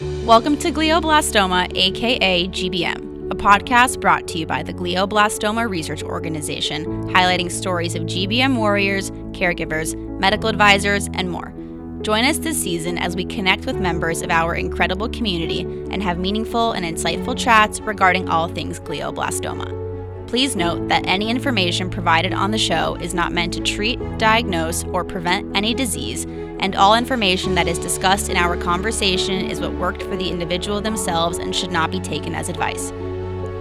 Welcome to Glioblastoma, aka GBM, a podcast brought to you by the Glioblastoma Research Organization, highlighting stories of GBM warriors, caregivers, medical advisors, and more. Join us this season as we connect with members of our incredible community and have meaningful and insightful chats regarding all things glioblastoma. Please note that any information provided on the show is not meant to treat, diagnose, or prevent any disease, and all information that is discussed in our conversation is what worked for the individual themselves and should not be taken as advice.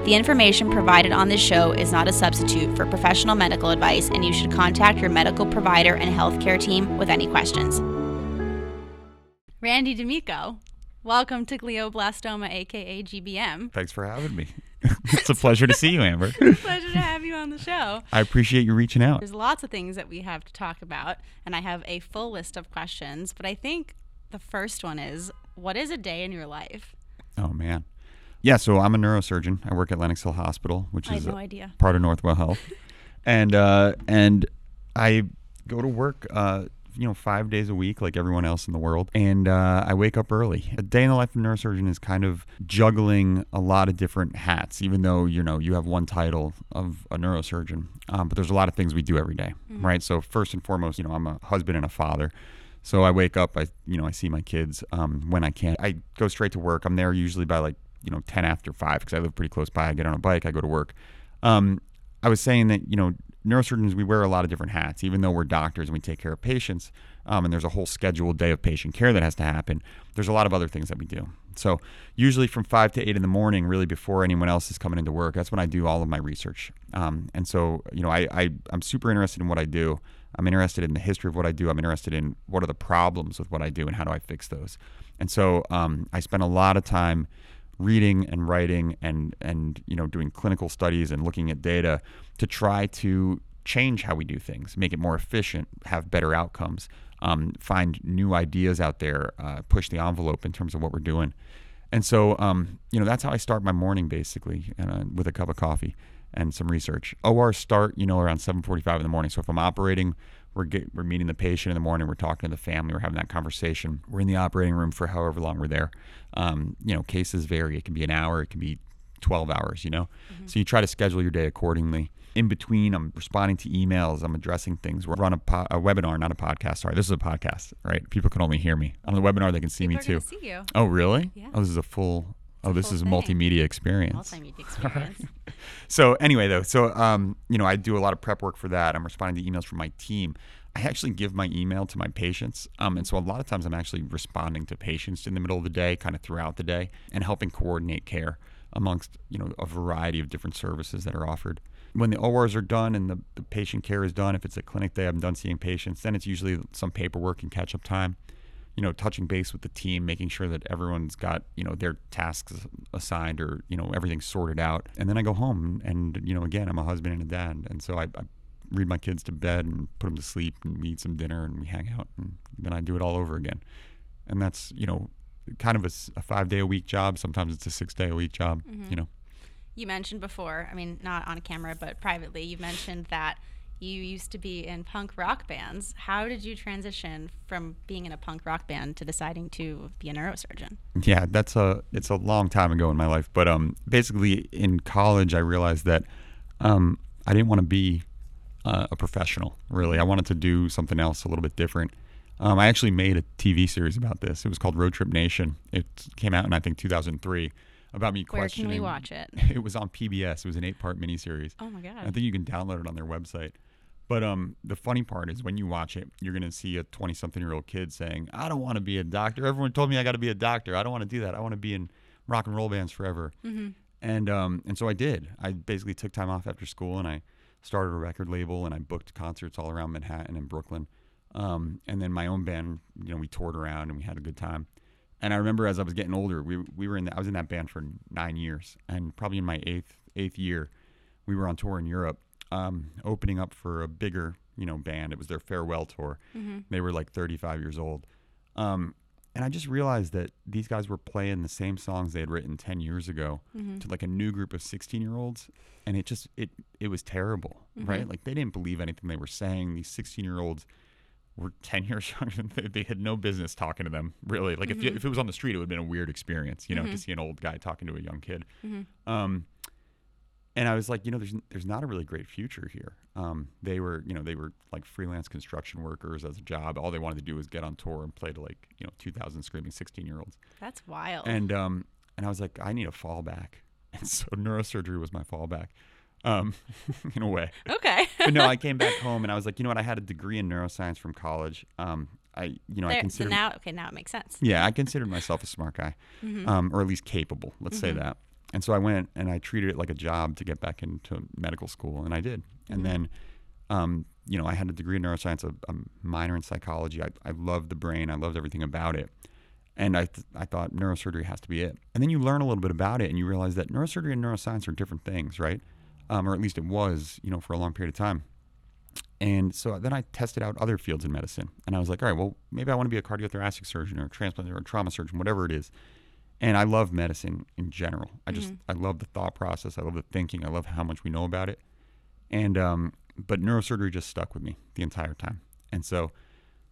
The information provided on this show is not a substitute for professional medical advice, and you should contact your medical provider and healthcare team with any questions. Randy D'Amico, welcome to glioblastoma, aka GBM. Thanks for having me. It's a pleasure to see you, Amber. Pleasure to have you on the show. I appreciate you reaching out. There's lots of things that we have to talk about, and I have a full list of questions, but I think the first one is what is a day in your life? Oh, man. Yeah, so I'm a neurosurgeon. I work at Lenox Hill Hospital, which is no idea. part of Northwell Health. and uh, and I go to work uh, you know, five days a week like everyone else in the world. And uh, I wake up early. A day in the life of a neurosurgeon is kind of juggling a lot of different hats, even though, you know, you have one title of a neurosurgeon. Um, but there's a lot of things we do every day, right? So first and foremost, you know, I'm a husband and a father. So I wake up, I, you know, I see my kids um, when I can. I go straight to work. I'm there usually by like, you know, 10 after 5 because I live pretty close by. I get on a bike, I go to work. Um, I was saying that, you know, neurosurgeons, we wear a lot of different hats, even though we're doctors and we take care of patients. Um, and there's a whole scheduled day of patient care that has to happen. There's a lot of other things that we do. So, usually from five to eight in the morning, really before anyone else is coming into work, that's when I do all of my research. Um, and so, you know, I, I, I'm super interested in what I do. I'm interested in the history of what I do. I'm interested in what are the problems with what I do and how do I fix those. And so, um, I spend a lot of time reading and writing and and you know doing clinical studies and looking at data to try to change how we do things, make it more efficient, have better outcomes, um, find new ideas out there, uh, push the envelope in terms of what we're doing. And so, um, you know, that's how I start my morning basically, uh, with a cup of coffee and some research. OR start, you know, around 7:45 in the morning. So if I'm operating, we're get, we're meeting the patient in the morning. We're talking to the family. We're having that conversation. We're in the operating room for however long we're there. Um, you know, cases vary. It can be an hour. It can be 12 hours. You know, so you try to schedule your day accordingly. In between, I'm responding to emails. I'm addressing things. We're on a, po- a webinar, not a podcast. Sorry, this is a podcast, right? People can only hear me on the webinar. They can see People me too. see you. Oh, really? Yeah. Oh, this is a full. Oh, this is a multimedia experience. Multimedia experience. So anyway, though, so um, you know, I do a lot of prep work for that. I'm responding to emails from my team. I actually give my email to my patients, um, and so a lot of times I'm actually responding to patients in the middle of the day, kind of throughout the day, and helping coordinate care amongst you know a variety of different services that are offered. When the ORs are done and the, the patient care is done, if it's a clinic day, I'm done seeing patients. Then it's usually some paperwork and catch up time you know, touching base with the team, making sure that everyone's got, you know, their tasks assigned or, you know, everything's sorted out. And then I go home and, you know, again, I'm a husband and a dad. And so I, I read my kids to bed and put them to sleep and we eat some dinner and we hang out and then I do it all over again. And that's, you know, kind of a five day a week job. Sometimes it's a six day a week job, mm-hmm. you know. You mentioned before, I mean, not on camera, but privately, you mentioned that you used to be in punk rock bands. How did you transition from being in a punk rock band to deciding to be a neurosurgeon? Yeah, that's a it's a long time ago in my life, but um, basically in college I realized that um, I didn't want to be uh, a professional. Really, I wanted to do something else a little bit different. Um, I actually made a TV series about this. It was called Road Trip Nation. It came out in I think 2003 about me Where can we watch it? It was on PBS. It was an eight-part miniseries. Oh my God. I think you can download it on their website. But um, the funny part is when you watch it, you're gonna see a 20-something-year-old kid saying, "I don't want to be a doctor. Everyone told me I got to be a doctor. I don't want to do that. I want to be in rock and roll bands forever." And um, and so I did. I basically took time off after school and I started a record label and I booked concerts all around Manhattan and Brooklyn. Um, and then my own band, you know, we toured around and we had a good time. And I remember as I was getting older, we, we were in the, I was in that band for nine years, and probably in my eighth eighth year, we were on tour in Europe, um, opening up for a bigger you know band. It was their farewell tour. They were like 35 years old, um, and I just realized that these guys were playing the same songs they had written 10 years ago to like a new group of 16 year olds, and it just it it was terrible, right? Like they didn't believe anything they were saying. These 16 year olds were 10 years younger than they, they had no business talking to them really like if, you, if it was on the street it would have been a weird experience you know to see an old guy talking to a young kid um, and I was like, you know, there's there's not a really great future here. Um, they were, you know, they were like freelance construction workers as a job. All they wanted to do was get on tour and play to like, you know, 2,000 screaming 16 year olds. That's wild. And um, and I was like, I need a fallback. And so neurosurgery was my fallback, um, in a way. okay. But no, I came back home and I was like, you know what? I had a degree in neuroscience from college. Um, I, you know, I There- so considered. now, okay, now it makes sense. Yeah, I considered myself a smart guy, um, or at least capable. Let's say that. And so I went and I treated it like a job to get back into medical school, and I did. And then, um, you know, I had a degree in neuroscience, a, a minor in psychology. I, I loved the brain. I loved everything about it. And I, th- I thought neurosurgery has to be it. And then you learn a little bit about it, and you realize that neurosurgery and neuroscience are different things, right? Um, or at least it was, you know, for a long period of time. And so then I tested out other fields in medicine. And I was like, all right, well, maybe I want to be a cardiothoracic surgeon or a transplant or a trauma surgeon, whatever it is. And I love medicine in general. I just, I love the thought process. I love the thinking. I love how much we know about it. And, um, but neurosurgery just stuck with me the entire time. And so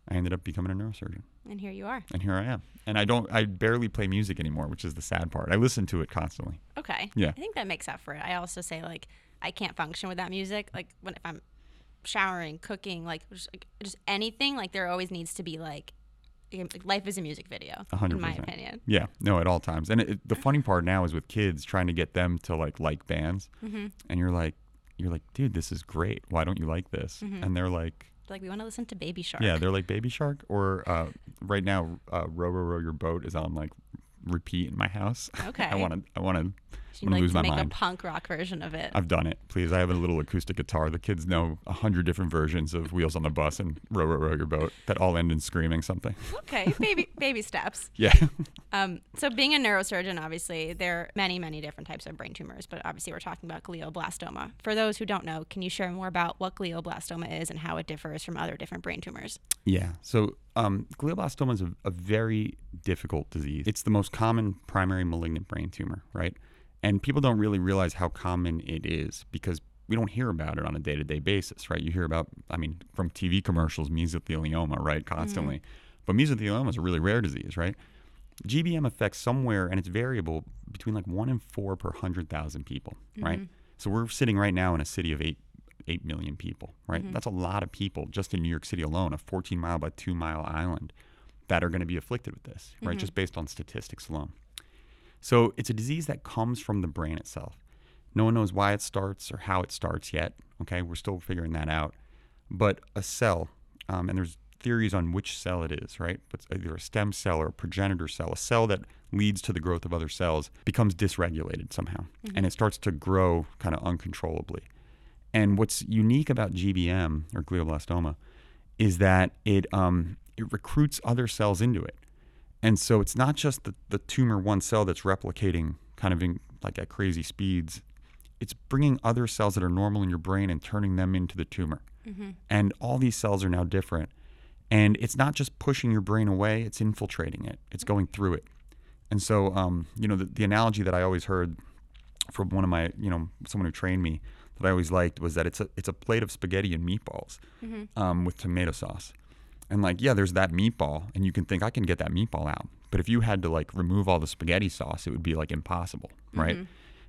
I ended up becoming a neurosurgeon. And here you are. And here I am. And I don't, I barely play music anymore, which is the sad part. I listen to it constantly. Okay. Yeah. I think that makes up for it. I also say like I can't function without music. Like when if I'm showering, cooking, like just, like, just anything. Like there always needs to be like, life is a music video. A hundred in my opinion. Yeah, no, at all times. And it, it- the funny part now is with kids trying to get them to like like bands, Mm-hmm. and you're like, you're like, dude, this is great. Why don't you like this? Mm-hmm. And they're like, Like we want to listen to Baby Shark. yeah, they're like Baby Shark, or uh, right now, uh, Row Row Row Your Boat is on like repeat in my house. Okay. I want to, I want to, I'm gonna like lose to my make mind. a punk rock version of it. I've done it. Please, I have a little acoustic guitar. The kids know a hundred different versions of Wheels on the Bus and Row Row Row Your Boat that all end in screaming something. okay, baby baby steps. Yeah. Um, so being a neurosurgeon, obviously there are many many different types of brain tumors, but obviously we're talking about glioblastoma. For those who don't know, can you share more about what glioblastoma is and how it differs from other different brain tumors? Yeah. So um, glioblastoma is a, a very difficult disease. It's the most common primary malignant brain tumor, right? And people don't really realize how common it is because we don't hear about it on a day to day basis, right? You hear about, I mean, from TV commercials, mesothelioma, right, constantly. Mm-hmm. But mesothelioma is a really rare disease, right? GBM affects somewhere, and it's variable between like one in four per hundred thousand people, right? Mm-hmm. So we're sitting right now in a city of eight eight million people, right? Mm-hmm. That's a lot of people just in New York City alone, a 14 mile by two mile island, that are going to be afflicted with this, right? Just based on statistics alone. So it's a disease that comes from the brain itself. No one knows why it starts or how it starts yet. Okay, we're still figuring that out. But a cell, um, and there's theories on which cell it is, right? But either a stem cell or a progenitor cell, a cell that leads to the growth of other cells, becomes dysregulated somehow, and it starts to grow kind of uncontrollably. And what's unique about GBM or glioblastoma is that it um, it recruits other cells into it. And so it's not just the, the tumor one cell that's replicating kind of in, like at crazy speeds. It's bringing other cells that are normal in your brain and turning them into the tumor. And all these cells are now different. And it's not just pushing your brain away, it's infiltrating it, it's going through it. And so, um, you know, the, the analogy that I always heard from one of my, you know, someone who trained me that I always liked was that it's a it's a plate of spaghetti and meatballs um, with tomato sauce. And like, yeah, there's that meatball, and you can think I can get that meatball out. But if you had to like remove all the spaghetti sauce, it would be like impossible, right?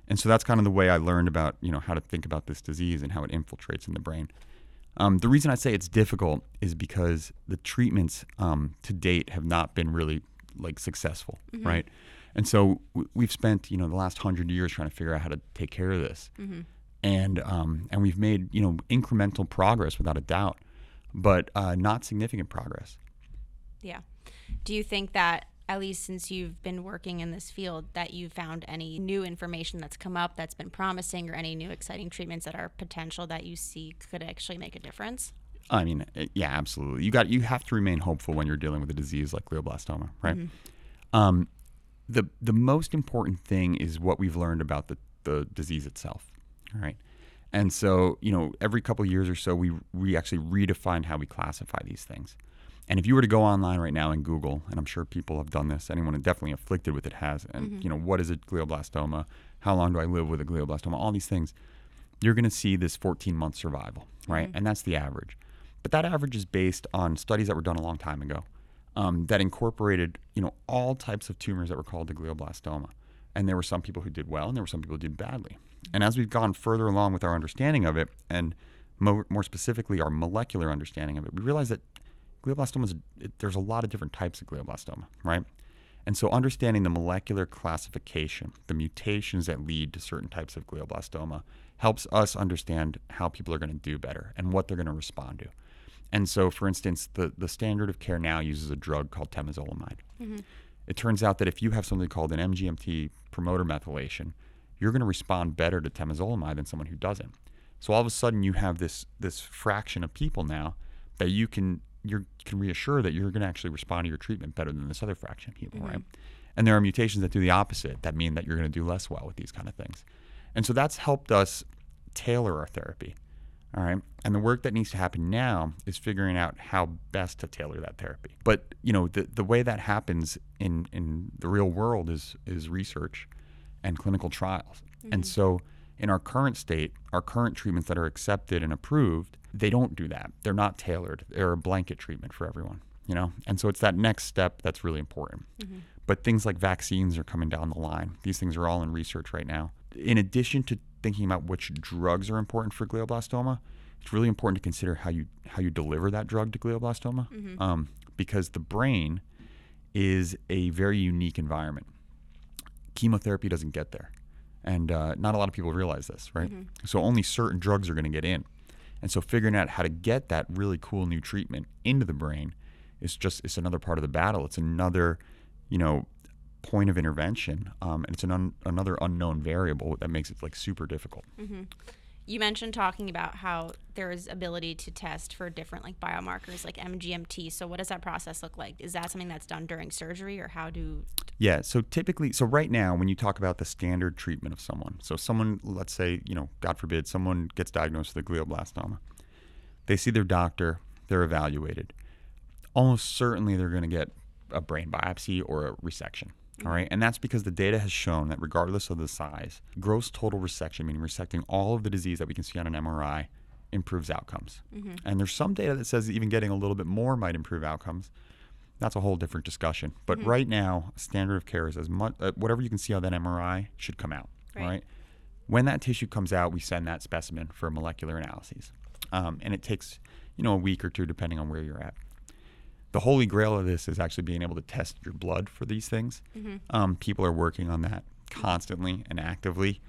And so that's kind of the way I learned about you know how to think about this disease and how it infiltrates in the brain. Um, the reason I say it's difficult is because the treatments um, to date have not been really like successful, right? And so w- we've spent you know the last hundred years trying to figure out how to take care of this, and um, and we've made you know incremental progress without a doubt, but uh, not significant progress. Yeah. Do you think that at least since you've been working in this field that you've found any new information that's come up that's been promising or any new exciting treatments that are potential that you see could actually make a difference? I mean, uh, yeah, absolutely. You got you have to remain hopeful when you're dealing with a disease like glioblastoma, right? Um, the the most important thing is what we've learned about the the disease itself, all right? And so, you know, every couple of years or so, we we actually redefine how we classify these things. And if you were to go online right now and Google, and I'm sure people have done this, anyone definitely afflicted with it has, and you know, what is a glioblastoma? How long do I live with a glioblastoma? All these things, you're going to see this 14 month survival, right? And that's the average. but that average is based on studies that were done a long time ago um, that incorporated, you know, all types of tumors that were called the glioblastoma. And there were some people who did well, and there were some people who did badly. And as we've gone further along with our understanding of it, and more, more specifically our molecular understanding of it, we realize that glioblastoma is there's a lot of different types of glioblastoma, right? And so understanding the molecular classification, the mutations that lead to certain types of glioblastoma, helps us understand how people are going to do better and what they're going to respond to. And so, for instance, the, the standard of care now uses a drug called temozolomide. Mm-hmm. It turns out that if you have something called an MGMT promoter methylation, you're going to respond better to temozolomide than someone who doesn't. So all of a sudden, you have this this fraction of people now that you can you can reassure that you're going to actually respond to your treatment better than this other fraction of people, mm-hmm. right? And there are mutations that do the opposite that mean that you're going to do less well with these kind of things. And so that's helped us tailor our therapy. All right. And the work that needs to happen now is figuring out how best to tailor that therapy. But, you know, the, the way that happens in, in the real world is, is research and clinical trials. Mm-hmm. And so in our current state, our current treatments that are accepted and approved, they don't do that. They're not tailored. They're a blanket treatment for everyone, you know? And so it's that next step that's really important. Mm-hmm. But things like vaccines are coming down the line. These things are all in research right now. In addition to thinking about which drugs are important for glioblastoma, it's really important to consider how you how you deliver that drug to glioblastoma, mm-hmm. um, because the brain is a very unique environment. Chemotherapy doesn't get there, and uh, not a lot of people realize this, right? Mm-hmm. So only certain drugs are going to get in. And so figuring out how to get that really cool new treatment into the brain is just it's another part of the battle. It's another, you know, point of intervention, um, and it's an un- another unknown variable that makes it like super difficult. Mm-hmm. You mentioned talking about how there is ability to test for different like biomarkers like MGMT. So what does that process look like? Is that something that's done during surgery or how do Yeah, so typically so right now when you talk about the standard treatment of someone. So someone let's say, you know, God forbid someone gets diagnosed with a glioblastoma. They see their doctor, they're evaluated. Almost certainly they're going to get a brain biopsy or a resection. All right. And that's because the data has shown that regardless of the size, gross total resection, meaning resecting all of the disease that we can see on an MRI, improves outcomes. Mm-hmm. And there's some data that says even getting a little bit more might improve outcomes. That's a whole different discussion. But mm-hmm. right now, standard of care is as much uh, whatever you can see on that MRI should come out. Right. right. When that tissue comes out, we send that specimen for molecular analyses, um, and it takes you know a week or two depending on where you're at the holy grail of this is actually being able to test your blood for these things. Mm-hmm. Um, people are working on that constantly and actively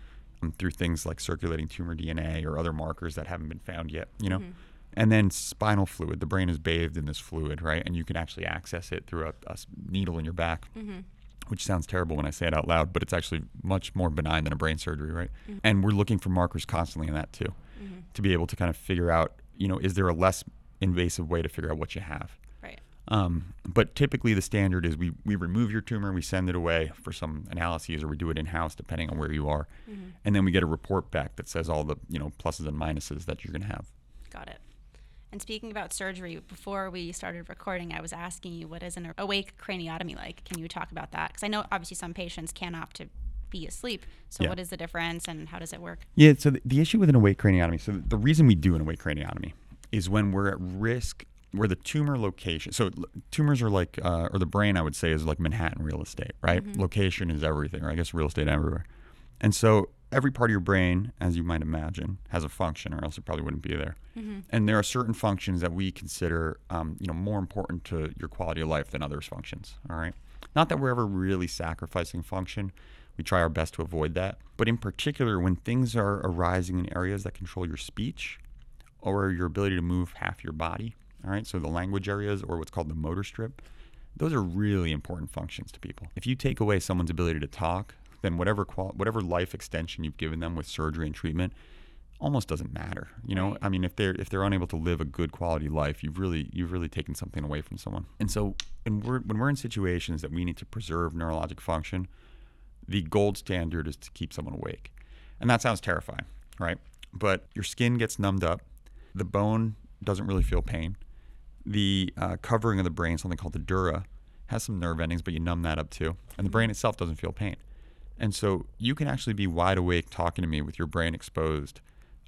um, through things like circulating tumor DNA or other markers that haven't been found yet. You know, mm-hmm. and then spinal fluid. The brain is bathed in this fluid, right? And you can actually access it through a, a needle in your back. Mm-hmm. Which sounds terrible when I say it out loud, but it's actually much more benign than a brain surgery, right? Mm-hmm. And we're looking for markers constantly in that too, mm-hmm. to be able to kind of figure out, you know, is there a less invasive way to figure out what you have? Um, but typically, the standard is we, we remove your tumor, we send it away for some analyses, or we do it in house, depending on where you are, mm-hmm. and then we get a report back that says all the you know pluses and minuses that you're going to have. Got it. And speaking about surgery, before we started recording, I was asking you what is an awake craniotomy like. Can you talk about that? Because I know obviously some patients can opt to be asleep. So yeah. what is the difference and how does it work? Yeah. So the, the issue with an awake craniotomy. So the reason we do an awake craniotomy is when we're at risk where the tumor location so tumors are like uh, or the brain i would say is like manhattan real estate right? Mm-hmm. location is everything or i guess real estate everywhere. And so every part of your brain as you might imagine has a function or else it probably wouldn't be there. Mm-hmm. and there are certain functions that we consider um, you know more important to your quality of life than others functions all right? Not that we're ever really sacrificing function. We try our best to avoid that. But in particular when things are arising in areas that control your speech or your ability to move half your body all right, so the language areas or what's called the motor strip, those are really important functions to people. If you take away someone's ability to talk, then whatever qual- whatever life extension you've given them with surgery and treatment almost doesn't matter. You know. I mean, if they're if they're unable to live a good quality life, you've really you've really taken something away from someone. And so, when we're when we're in situations that we need to preserve neurologic function, the gold standard is to keep someone awake, and that sounds terrifying, right? But your skin gets numbed up, the bone doesn't really feel pain the uh, covering of the brain, something called the dura, has some nerve endings, but you numb that up too. And the brain itself doesn't feel pain. And so you can actually be wide awake talking to me with your brain exposed,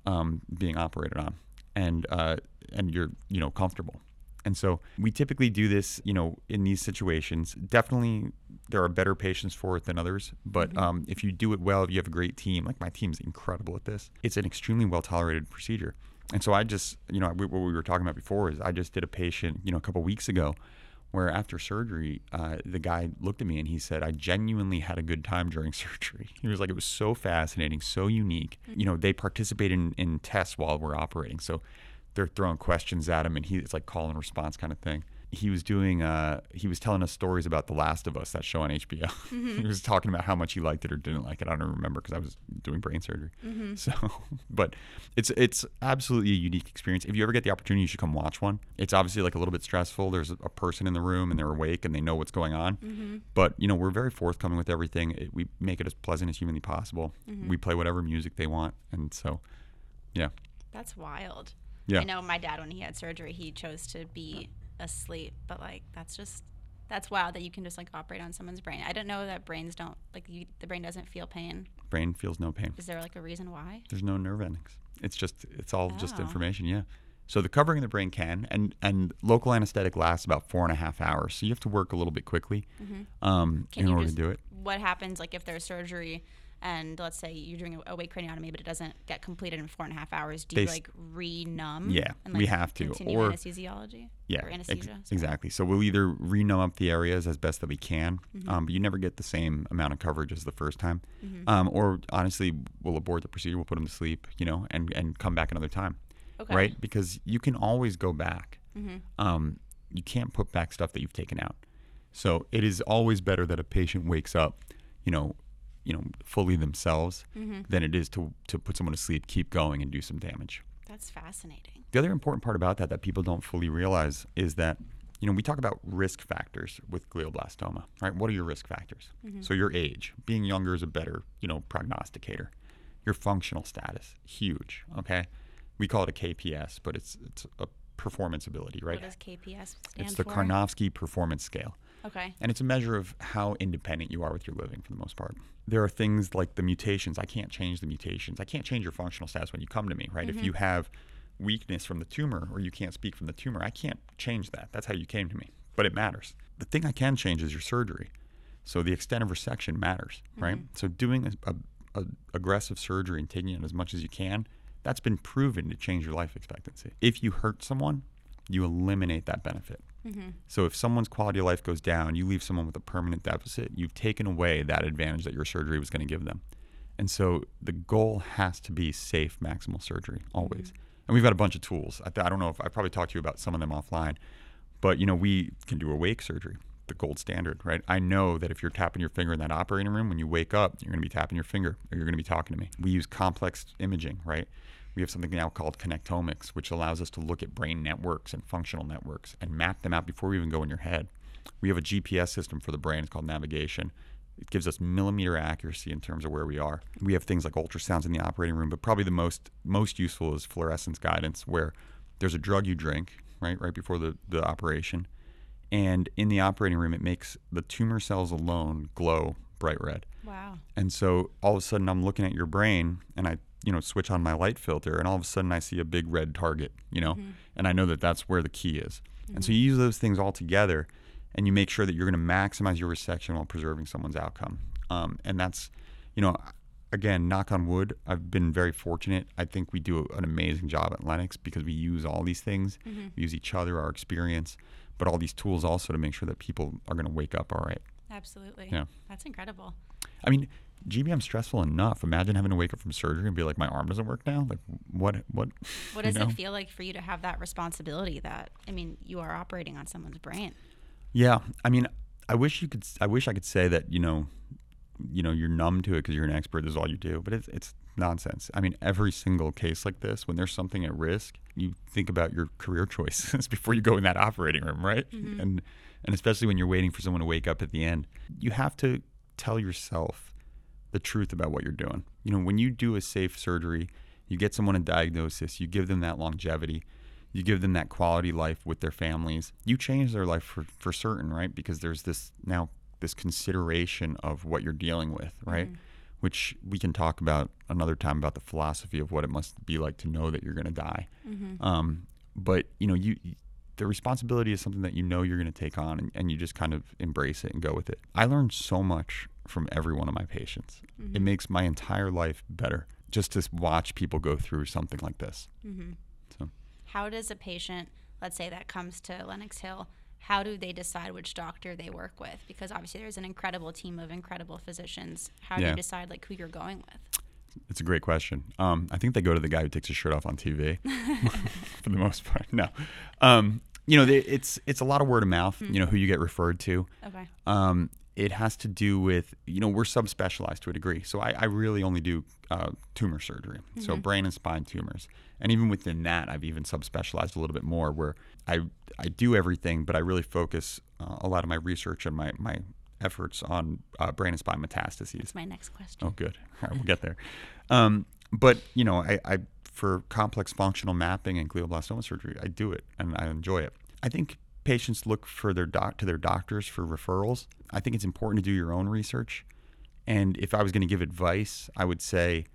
um, being operated on. and uh, and you're you know comfortable. And so we typically do this, you know, in these situations. Definitely, there are better patients for it than others. But Mm-hmm. um, if you do it well, if you have a great team, like my team's incredible at this, it's an extremely well tolerated procedure. And so I just, you know, we, what we were talking about before is I just did a patient, you know, a couple weeks ago where after surgery, uh, the guy looked at me and he said, I genuinely had a good time during surgery. He was like, it was so fascinating, so unique. You know, they participate in, in tests while we're operating. So they're throwing questions at him and he, it's like call and response kind of thing. He was doing, uh, he was telling us stories about The Last of Us, that show on HBO. Mm-hmm. he was talking about how much he liked it or didn't like it. I don't remember because I was doing brain surgery. Mm-hmm. So, but it's it's absolutely a unique experience. If you ever get the opportunity, you should come watch one. It's obviously like a little bit stressful. There's a, person in the room and they're awake and they know what's going on. Mm-hmm. But you know, we're very forthcoming with everything. It, we make it as pleasant as humanly possible. We play whatever music they want, and so, yeah, That's wild. Yeah. I know my dad when he had surgery, he chose to be asleep, but like that's just that's wild that you can just like operate on someone's brain. I don't know that brains don't like you, the brain doesn't feel pain. brain feels no pain. Is there like a reason why? There's no nerve endings. It's just it's all just Oh. information. Yeah. So the covering of the brain can, and and local anesthetic lasts about four and a half hours. So you have to work a little bit quickly um, Can in you order just, to do it. What happens like if there's surgery and let's say you're doing a awake craniotomy but it doesn't get completed in four and a half hours? Do They you like re-numb? Yeah, and, we have to, Continue or- anesthesiology. Yeah, Or anesthesia. sorry. exactly. So we'll either renumb up the areas as best that we can, Mm-hmm. um, but you never get the same amount of coverage as the first time. Um, or honestly, we'll abort the procedure, we'll put them to sleep, you know, and and come back another time, Okay. right? Because you can always go back. Mm-hmm. Um, you can't put back stuff that you've taken out. So it is always better that a patient wakes up, you know, you know, fully themselves, Mm-hmm. than it is to to put someone to sleep, keep going, and do some damage. That's fascinating. The other important part about that that people don't fully realize is that, you know, we talk about risk factors with glioblastoma, right? What are your risk factors? So your age, being younger is a better, you know, prognosticator. Your functional status, huge, okay? We call it a KPS, but it's it's a performance ability, right? What does KPS stand It's the for? Karnofsky Performance Scale. Okay. And it's a measure of how independent you are with your living for the most part. There are things like the mutations. I can't change the mutations. I can't change your functional status when you come to me, right? If you mm-hmm. have weakness from the tumor or you can't speak from the tumor, I can't change that. That's how you came to me. But it matters. The thing I can change is your surgery. So the extent of resection matters, right? Mm-hmm. So doing a, a, a aggressive surgery and taking it as much as you can, that's been proven to change your life expectancy. If you hurt someone, you eliminate that benefit. Mm-hmm. So if someone's quality of life goes down, you leave someone with a permanent deficit, you've taken away that advantage that your surgery was going to give them. And so the goal has to be safe maximal surgery always. Mm-hmm. And we've got a bunch of tools. I, th- I don't know if I probably talked to you about some of them offline, but you know we can do awake surgery, the gold standard, right? I know that if you're tapping your finger in that operating room, when you wake up, you're going to be tapping your finger or you're going to be talking to me. We use complex imaging, right? We have something now called connectomics, which allows us to look at brain networks and functional networks and map them out before we even go in your head. We have a GPS system for the brain. It's called navigation. It gives us millimeter accuracy in terms of where we are. We have things like ultrasounds in the operating room, but probably the most most useful is fluorescence guidance, where there's a drug you drink right right before the, the operation, and in the operating room it makes the tumor cells alone glow bright red. Wow. And so all of a sudden I'm looking at your brain and I, you know, switch on my light filter and all of a sudden I see a big red target, you know, mm-hmm. and I know that that's where the key is. And so mm-hmm. you use those things all together and you make sure that you're going to maximize your resection while preserving someone's outcome. Um, and that's, you know, again, knock on wood, I've been very fortunate. I think we do an amazing job at Lenox because we use all these things. Mm-hmm. We use each other, our experience, but all these tools also to make sure that people are going to wake up all right. Absolutely. Yeah. That's incredible. I mean, GBM's stressful enough. Imagine having to wake up from surgery and be like, my arm doesn't work now. Like, what? What? What does know? it feel like for you to have that responsibility that I mean, you are operating on someone's brain. Yeah, I mean, I wish you could. I wish I could say that you know, you know, you're numb to it because you're an expert. This is all you do, but it's it's nonsense. I mean, every single case like this, when there's something at risk, you think about your career choices before you go in that operating room, right? Mm-hmm. And and especially when you're waiting for someone to wake up at the end, you have to tell yourself the truth about what you're doing. You know, when you do a safe surgery, you get someone a diagnosis, you give them that longevity, you give them that quality life with their families. You change their life for, for certain, right? Because there's this now this consideration of what you're dealing with, right? which we can talk about another time about the philosophy of what it must be like to know that you're going to die. Mm-hmm. Um, but you know, you the responsibility is something that you know you're going to take on, and, and, you just kind of embrace it and go with it. I learned so much from every one of my patients. Mm-hmm. It makes my entire life better just to watch people go through something like this. Mm-hmm. So, how does a patient, let's say that comes to Lenox Hill, how do they decide which doctor they work with? Because obviously there's an incredible team of incredible physicians. How do Yeah. you decide like who you're going with? It's a great question. Um, I think they go to the guy who takes his shirt off on TV for the most part. No, um, you know, they, it's it's a lot of word of mouth. You know, who you get referred to. Okay. Um, it has to do with you know we're subspecialized to a degree. So I, I really only do uh, tumor surgery, so brain and spine tumors, and even within that, I've even subspecialized a little bit more, where I I do everything, but I really focus uh, a lot of my research and my my efforts on uh, brain and spine metastases. That's my next question. Oh, good. All right, we'll get there. Um, but you know, I, I for complex functional mapping and glioblastoma surgery, I do it and I enjoy it. I think patients look for their doc to their doctors for referrals. I think it's important to do your own research. And if I was going to give advice, I would say,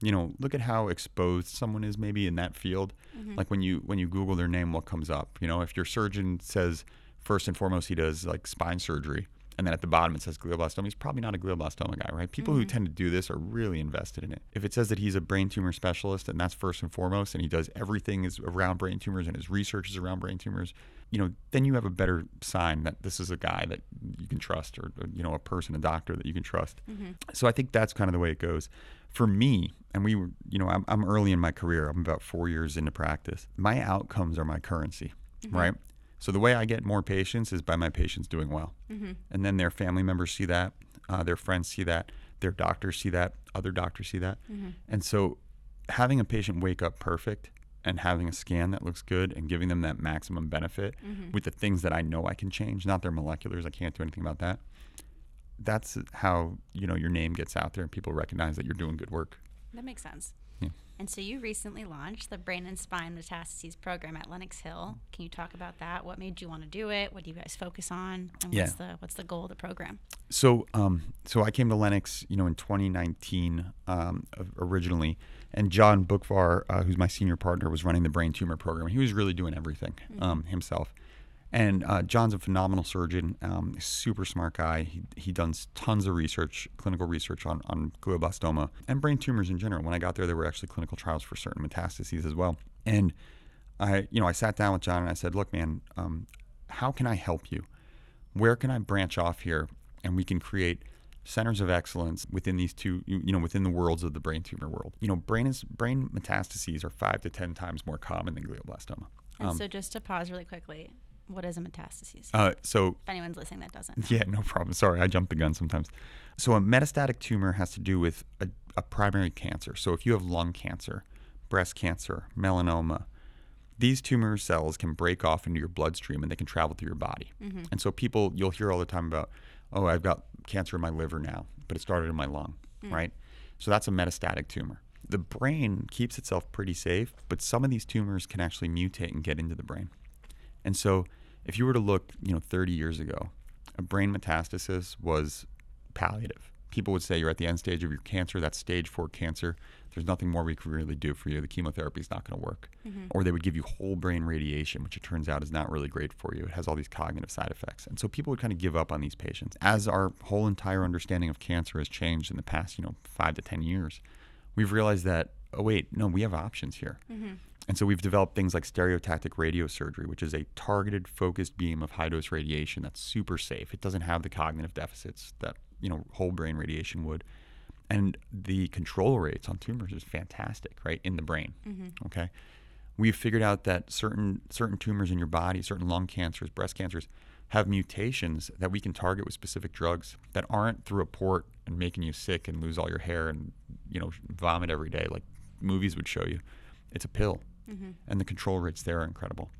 you know, look at how exposed someone is maybe in that field. Like when you when you Google their name, what comes up? You know, if your surgeon says first and foremost he does like spine surgery, and then at the bottom it says glioblastoma, he's probably not a glioblastoma guy, right? People who mm-hmm. tend to do this are really invested in it. If it says that he's a brain tumor specialist and that's first and foremost, and he does everything is around brain tumors and his research is around brain tumors, you know, then you have a better sign that this is a guy that you can trust, or, or, you know, a person, a doctor that you can trust. Mm-hmm. So I think that's kind of the way it goes. For me, and we were, you know, I'm, I'm early in my career. I'm about four years into practice. My outcomes are my currency, mm-hmm. right? So the way I get more patients is by my patients doing well, mm-hmm. and then their family members see that, uh, their friends see that, their doctors see that, other doctors see that, mm-hmm. and so having a patient wake up perfect and having a scan that looks good and giving them that maximum benefit mm-hmm. with the things that I know I can change, not their moleculars, I can't do anything about that. That's how you know your name gets out there and people recognize that you're doing good work. That makes sense. Yeah. And so you recently launched the Brain and Spine Metastases program at Lenox Hill. Can you talk about that? What made you want to do it? What do you guys focus on? And what's the what's the goal of the program? So, um, so I came to Lenox, you know, in 2019 um, originally, and John Boockvar, uh, who's my senior partner, was running the brain tumor program. He was really doing everything um, himself. And uh, John's a phenomenal surgeon, um, super smart guy. He, he does tons of research, clinical research on, on glioblastoma and brain tumors in general. When I got there, there were actually clinical trials for certain metastases as well. And I, you know, I sat down with John and I said, "Look, man, um, how can I help you? Where can I branch off here, and we can create centers of excellence within these two, you, know, within the worlds of the brain tumor world. You know, brain is brain metastases are five to ten times more common than glioblastoma. And so just to pause really quickly, what is a metastasis? Uh, so if anyone's listening that doesn't. Yeah, no problem. Sorry, I jump the gun sometimes. So, a metastatic tumor has to do with a, a primary cancer. So, if you have lung cancer, breast cancer, melanoma, these tumor cells can break off into your bloodstream and they can travel through your body. And so, people, you'll hear all the time about, oh, I've got cancer in my liver now, but it started in my lung, right? So, that's a metastatic tumor. The brain keeps itself pretty safe, but some of these tumors can actually mutate and get into the brain. And so, if you were to look, you know, 30 years ago, a brain metastasis was palliative. People would say you're at the end stage of your cancer, that's stage four cancer. There's nothing more we can really do for you. The chemotherapy is not going to work. Mm-hmm. Or they would give you whole brain radiation, which it turns out is not really great for you. It has all these cognitive side effects. And so people would kind of give up on these patients. As our whole entire understanding of cancer has changed in the past, you know, five to 10 years, we've realized that, oh, wait, no, we have options here. Mm-hmm. And so we've developed things like stereotactic radiosurgery, which is a targeted, focused beam of high dose radiation that's super safe. It doesn't have the cognitive deficits that you know whole brain radiation would, and the control rates on tumors is fantastic, right in the brain. Mm-hmm. Okay, we've figured out that certain certain tumors in your body, certain lung cancers, breast cancers, have mutations that we can target with specific drugs that aren't through a port and making you sick and lose all your hair and you know vomit every day like movies would show you. It's a pill Mm-hmm. and the control rates there are incredible.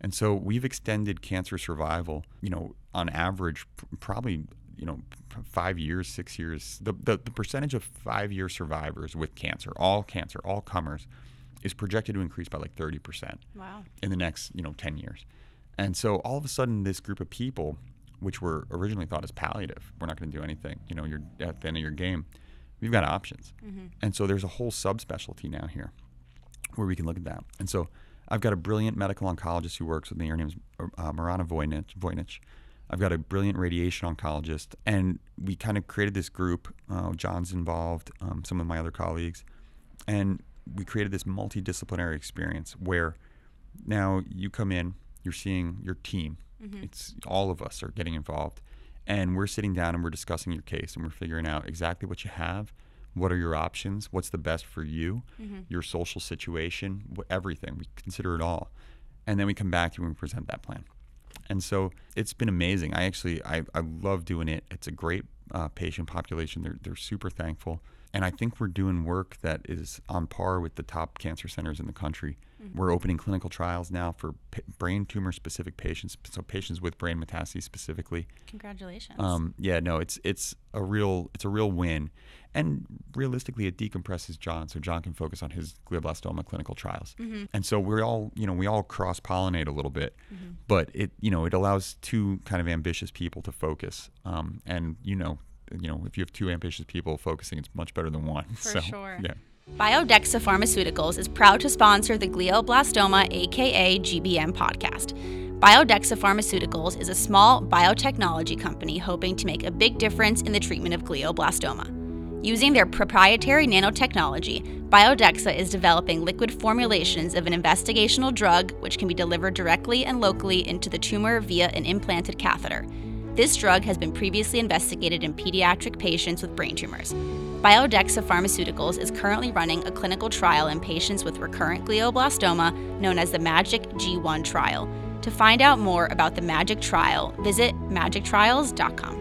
And so we've extended cancer survival, you know, on average, probably, you know, five years, six years. The, the, the percentage of five year survivors with cancer, all cancer, all comers, is projected to increase by like 30% Wow. in the next, you know, 10 years. And so all of a sudden, this group of people, which were originally thought as palliative, we're not going to do anything, you know, you're at the end of your game, we've got options. Mm-hmm. And so there's a whole subspecialty now here where we can look at that. And so I've got a brilliant medical oncologist who works with me. Her name is uh, Marana Voynich. Voynich. I've got a brilliant radiation oncologist, and we kind of created this group. Uh, John's involved, um, some of my other colleagues, and we created this multidisciplinary experience where now you come in, you're seeing your team. It's all of us are getting involved, and we're sitting down and we're discussing your case and we're figuring out exactly what you have, what are your options, what's the best for you, your social situation, wh- everything. We consider it all, and then we come back to you and present that plan. And so it's been amazing. I actually I, I love doing it. It's a great uh, patient population. They're they're super thankful, and I think we're doing work that is on par with the top cancer centers in the country. We're opening clinical trials now for pa- brain tumor specific patients, so patients with brain metastases specifically. Congratulations. Um, yeah, no, it's it's a real it's a real win, and realistically, it decompresses John, so John can focus on his glioblastoma clinical trials. And so we're all you know we all cross pollinate a little bit, but it you know it allows two kind of ambitious people to focus. Um, and you know you know if you have two ambitious people focusing, it's much better than one. For so, sure. Yeah. Biodexa Pharmaceuticals is proud to sponsor the Glioblastoma aka GBM podcast. Biodexa Pharmaceuticals is a small biotechnology company hoping to make a big difference in the treatment of glioblastoma. Using their proprietary nanotechnology, Biodexa is developing liquid formulations of an investigational drug which can be delivered directly and locally into the tumor via an implanted catheter. This drug has been previously investigated in pediatric patients with brain tumors. Biodexa Pharmaceuticals is currently running a clinical trial in patients with recurrent glioblastoma known as the MAGIC G1 trial. To find out more about the MAGIC trial, visit magictrials.com.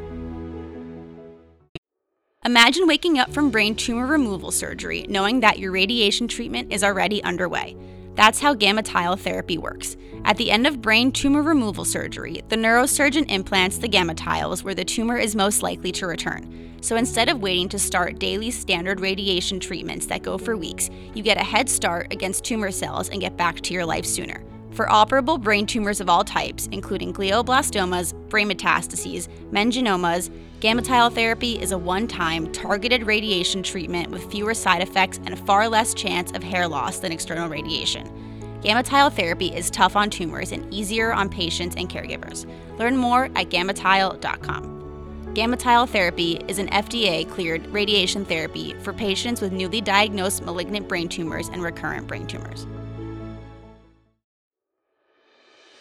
Imagine waking up from brain tumor removal surgery knowing that your radiation treatment is already underway. That's how gamma tile therapy works. At the end of brain tumor removal surgery, the neurosurgeon implants the gamma tiles where the tumor is most likely to return. So instead of waiting to start daily standard radiation treatments that go for weeks, you get a head start against tumor cells and get back to your life sooner. For operable brain tumors of all types, including glioblastomas, brain metastases, meningiomas, gamma tile therapy is a one time, targeted radiation treatment with fewer side effects and a far less chance of hair loss than external radiation. Gamma tile therapy is tough on tumors and easier on patients and caregivers. Learn more at gammatile.com. Gamma tile therapy is an FDA cleared radiation therapy for patients with newly diagnosed malignant brain tumors and recurrent brain tumors.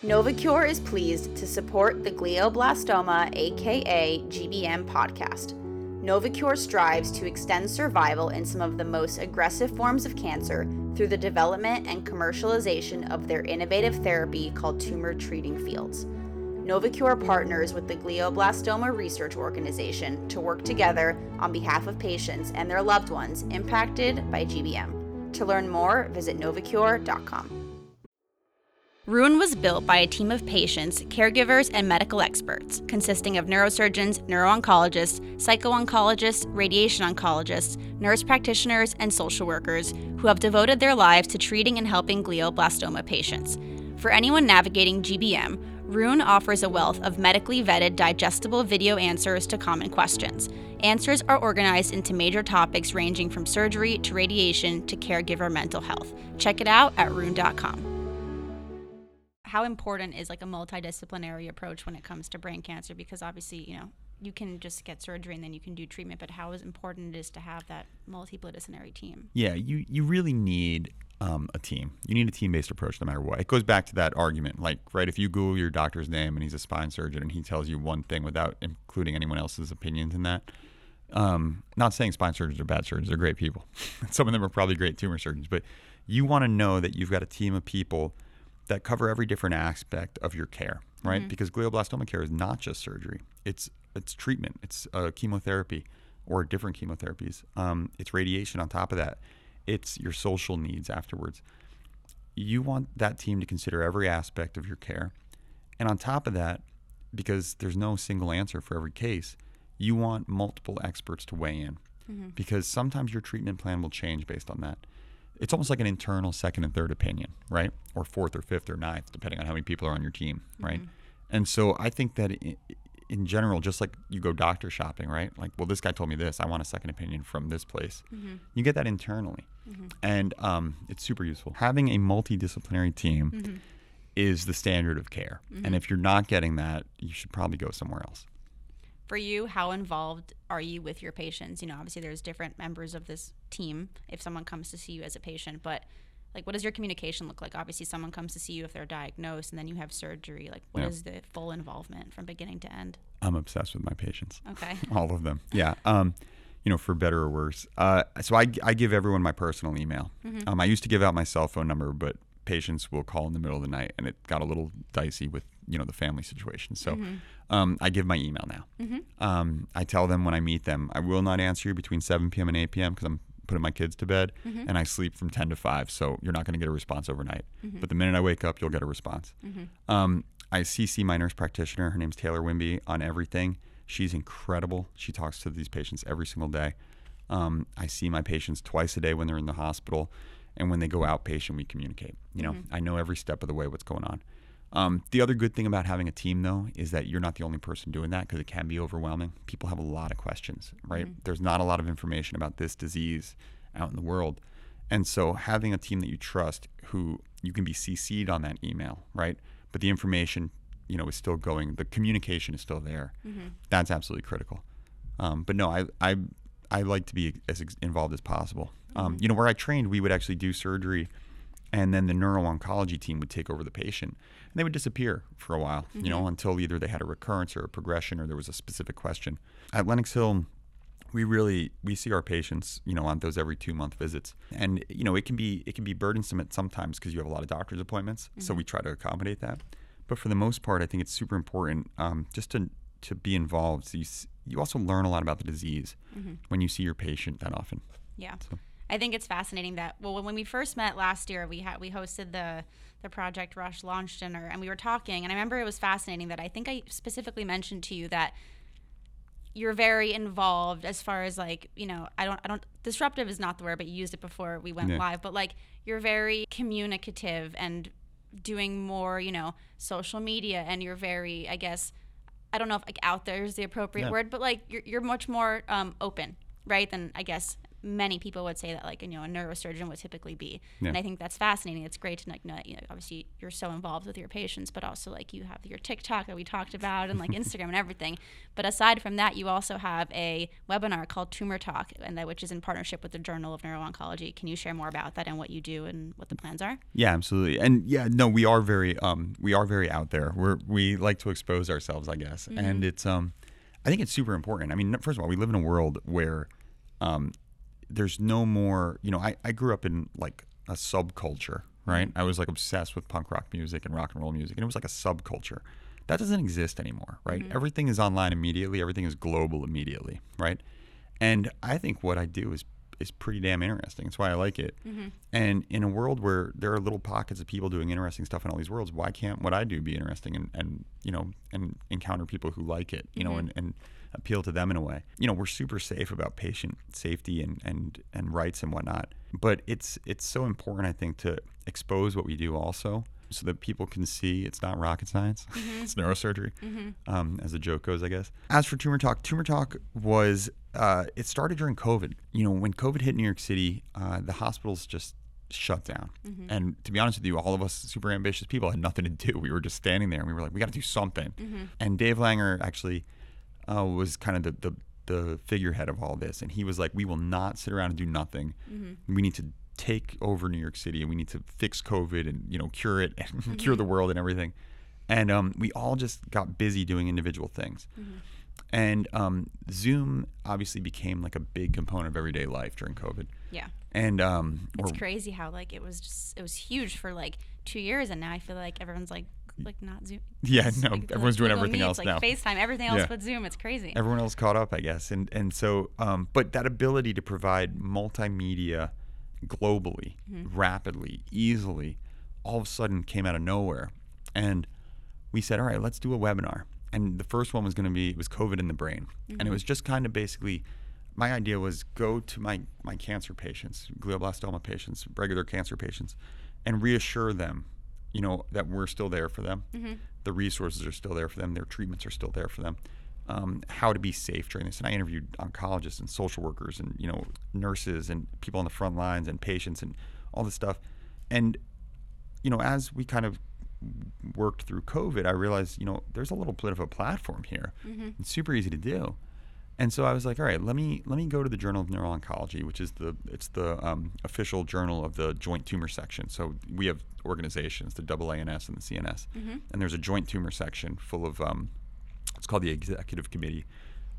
Novocure is pleased to support the glioblastoma, aka GBM podcast. Novocure strives to extend survival in some of the most aggressive forms of cancer through the development and commercialization of their innovative therapy called Tumor Treating Fields. Novocure partners with the Glioblastoma Research Organization to work together on behalf of patients and their loved ones impacted by GBM. To learn more, visit novocure.com. Roon was built by a team of patients, caregivers, and medical experts, consisting of neurosurgeons, neuro-oncologists, psycho-oncologists, radiation oncologists, nurse practitioners, and social workers who have devoted their lives to treating and helping glioblastoma patients. For anyone navigating GBM, Roon offers a wealth of medically vetted, digestible video answers to common questions. Answers are organized into major topics ranging from surgery to radiation to caregiver mental health. Check it out at roon.com how important is like a multidisciplinary approach when it comes to brain cancer because obviously you know you can just get surgery and then you can do treatment but how important it is to have that multidisciplinary team Yeah, you you really need um, a team. You need a team-based approach no matter what. It goes back to that argument, like right, if you Google your doctor's name and he's a spine surgeon and he tells you one thing without including anyone else's opinions in that. Um, not saying spine surgeons are bad surgeons; they're great people. Some of them are probably great tumor surgeons, but you want to know that you've got a team of people that cover every different aspect of your care, right? Because glioblastoma care is not just surgery; it's it's treatment, it's uh, chemotherapy or different chemotherapies. Um, it's radiation on top of that. It's your social needs afterwards. You want that team to consider every aspect of your care, and on top of that, because there's no single answer for every case, you want multiple experts to weigh in, because sometimes your treatment plan will change based on that it's almost like an internal second and third opinion, right? Or fourth or fifth or ninth, depending on how many people are on your team, right? Mm-hmm. And so I think that in general, just like you go doctor shopping, right? Like, well, this guy told me this. I want a second opinion from this place. Mm-hmm. You get that internally, mm-hmm. and um, it's super useful. Having a multidisciplinary team is the standard of care, and if you're not getting that, you should probably go somewhere else. For you, how involved are you with your patients? You know, obviously there's different members of this team if someone comes to see you as a patient, but like what does your communication look like? Obviously someone comes to see you if they're diagnosed and then you have surgery. Like what Yeah. is the full involvement from beginning to end? I'm obsessed with my patients. Okay. all of them. Yeah. Um, you know, for better or worse. Uh, so I, I give everyone my personal email. Um, I used to give out my cell phone number, but patients will call in the middle of the night, and it got a little dicey with you know the family situation. So um, I give my email now. Um, I tell them when I meet them, I will not answer you between 7 p.m. and 8 p.m. because I'm putting my kids to bed, and I sleep from 10 to 5. So you're not going to get a response overnight. But the minute I wake up, you'll get a response. Um, I CC my nurse practitioner. Her name's Taylor Wimby on everything. She's incredible. She talks to these patients every single day. Um, I see my patients twice a day when they're in the hospital, and when they go outpatient, we communicate. You know, I know every step of the way what's going on. Um, the other good thing about having a team, though, is that you're not the only person doing that because it can be overwhelming. People have a lot of questions, right? There's not a lot of information about this disease out in the world. And so having a team that you trust who you can be CC'd on that email, right? But the information, you know, is still going, the communication is still there. That's absolutely critical. Um, but no, I, I, I like to be as ex- involved as possible. Um, you know, where I trained, we would actually do surgery and then the neuro-oncology team would take over the patient they would disappear for a while you know mm-hmm. until either they had a recurrence or a progression or there was a specific question. At lenox hill we really we see our patients you know on those every two month visits. And you know it can be it can be burdensome at sometimes because you have a lot of doctor's appointments so mm-hmm. we try to accommodate that. But for the most part i think it's super important um, just to to be involved. So you, you also learn a lot about the disease mm-hmm. when you see your patient that often. Yeah. I think it's fascinating that well when we first met last year we had we hosted the the Project Rush launch dinner and we were talking and I remember it was fascinating that I think I specifically mentioned to you that you're very involved as far as like you know I don't I don't disruptive is not the word but you used it before we went Yeah. live but like you're very communicative and doing more you know social media and you're very I guess I don't know if like out there is the appropriate Yeah. word, but like you're, you're much more um, open, right? Than I guess many people would say that like you know a neurosurgeon would typically be. And I think that's fascinating. It's great to like know, that, you know obviously you're so involved with your patients, but also like you have your TikTok that we talked about and like Instagram and everything. But aside from that, you also have a webinar called Tumor Talk, and that which is in partnership with the Journal of Neuro-Oncology. Can you share more about that and what you do and what the plans are? Yeah, absolutely. And yeah, no, we are very um we are very out there. We're we like to expose ourselves, I guess. And it's um I think it's super important. I mean, first of all, we live in a world where um there's no more, you know, I I grew up in like a subculture, mm-hmm. right? I was like obsessed with punk rock music and rock and roll music, and it was like a subculture. That doesn't exist anymore, right? Mm-hmm. Everything is online immediately, everything is global immediately, right? And I think what I do is is pretty damn interesting. That's why I like it. Mm-hmm. And in a world where there are little pockets of people doing interesting stuff in all these worlds, why can't what I do be interesting and, and you know and encounter people who like it, you know, and, and appeal to them in a way. You know, we're super safe about patient safety and, and, and rights and whatnot. But it's it's so important I think to expose what we do also so that people can see it's not rocket science. it's neurosurgery, um, as the joke goes, I guess. As for Tumor Talk, Tumor Talk was, uh, it started during COVID. You know, when COVID hit New York City, uh, the hospitals just shut down. And to be honest with you, all of us super ambitious people had nothing to do. We were just standing there and we were like, we got to do something. And Dave Langer actually uh, was kind of the, the, the figurehead of all this. And he was like, we will not sit around and do nothing. We need to take over New York City and we need to fix COVID and, you know, cure it and cure the world and everything. And um, we all just got busy doing individual things. And um, Zoom obviously became like a big component of everyday life during COVID. Yeah. And um, It's crazy how like it was just it was huge for like two years, and now I feel like everyone's like like not Zoom. Yeah, no, like, everyone's doing Google everything Meets, else like now. FaceTime, everything else Yeah. but Zoom. It's crazy. everyone else caught up, I guess. And and so, um, but that ability to provide multimedia globally, rapidly, easily, all of a sudden came out of nowhere, and we said, all right, let's do a webinar. And the first one was going to be it was COVID in the brain, and it was just kind of basically. My idea was go to my, my cancer patients, glioblastoma patients, regular cancer patients, and reassure them, you know, that we're still there for them. The resources are still there for them. Their treatments are still there for them. um, how to be safe during this. And I interviewed oncologists and social workers and you know nurses and people on the front lines and patients and all this stuff. And you know, as we kind of worked through COVID, I realized you know there's a little bit of a platform here. It's super easy to do. And so I was like, all right, let me let me go to the Journal of Neuro-Oncology, which is the it's the um, official journal of the joint tumor section. So we have organizations, the AANS and the CNS, and there's a joint tumor section full of um, it's called the executive committee,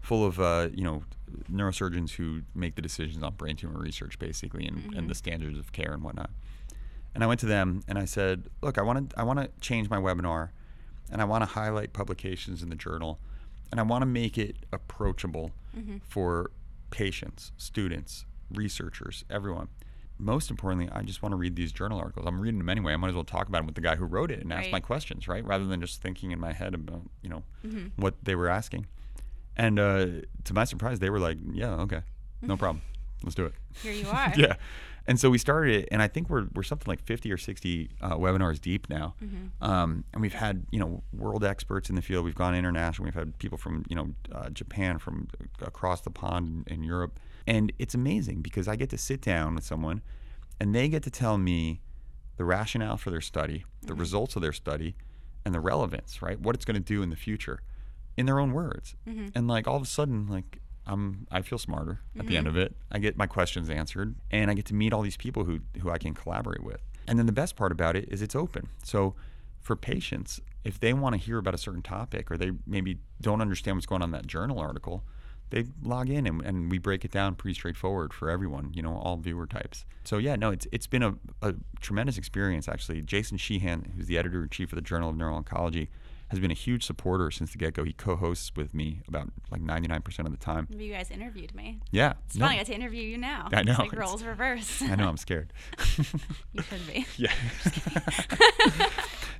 full of uh, you know neurosurgeons who make the decisions on brain tumor research, basically, and, and the standards of care and whatnot. And I went to them and I said, look, I want to I want to change my webinar, and I want to highlight publications in the journal, and I want to make it approachable mm-hmm. for patients, students, researchers, everyone. Most importantly, I just want to read these journal articles. I'm reading them anyway. I might as well talk about them with the guy who wrote it and ask Right. my questions, right? Rather mm-hmm. than just thinking in my head about, you know, mm-hmm. what they were asking. And uh, to my surprise, they were like, "Yeah, okay, no problem, let's do it." Here you are. yeah. And so we started it, and I think we're, we're something like 50 or 60 uh, webinars deep now. Um, and we've had, you know, world experts in the field. We've gone international. We've had people from, you know, uh, Japan, from across the pond in, in Europe. And it's amazing because I get to sit down with someone and they get to tell me the rationale for their study, the results of their study, and the relevance, right? What it's going to do in the future in their own words. And like all of a sudden, like I'm, I feel smarter at the end mm-hmm. of it. I get my questions answered, and I get to meet all these people who who I can collaborate with. And then the best part about it is it's open. So for patients, if they want to hear about a certain topic or they maybe don't understand what's going on in that journal article, they log in and, and we break it down pretty straightforward for everyone, you know, all viewer types. So yeah, no, it's it's been a, a tremendous experience actually. Jason Sheehan, who's the editor in chief of the Journal of Neuro-Oncology, has been a huge supporter since the get-go. He co-hosts with me about like 99% of the time. Maybe you guys interviewed me. Yeah. It's no, funny. I get to interview you now. I know, It's like it's- roles reversed. I know I'm scared. you should be. Yeah.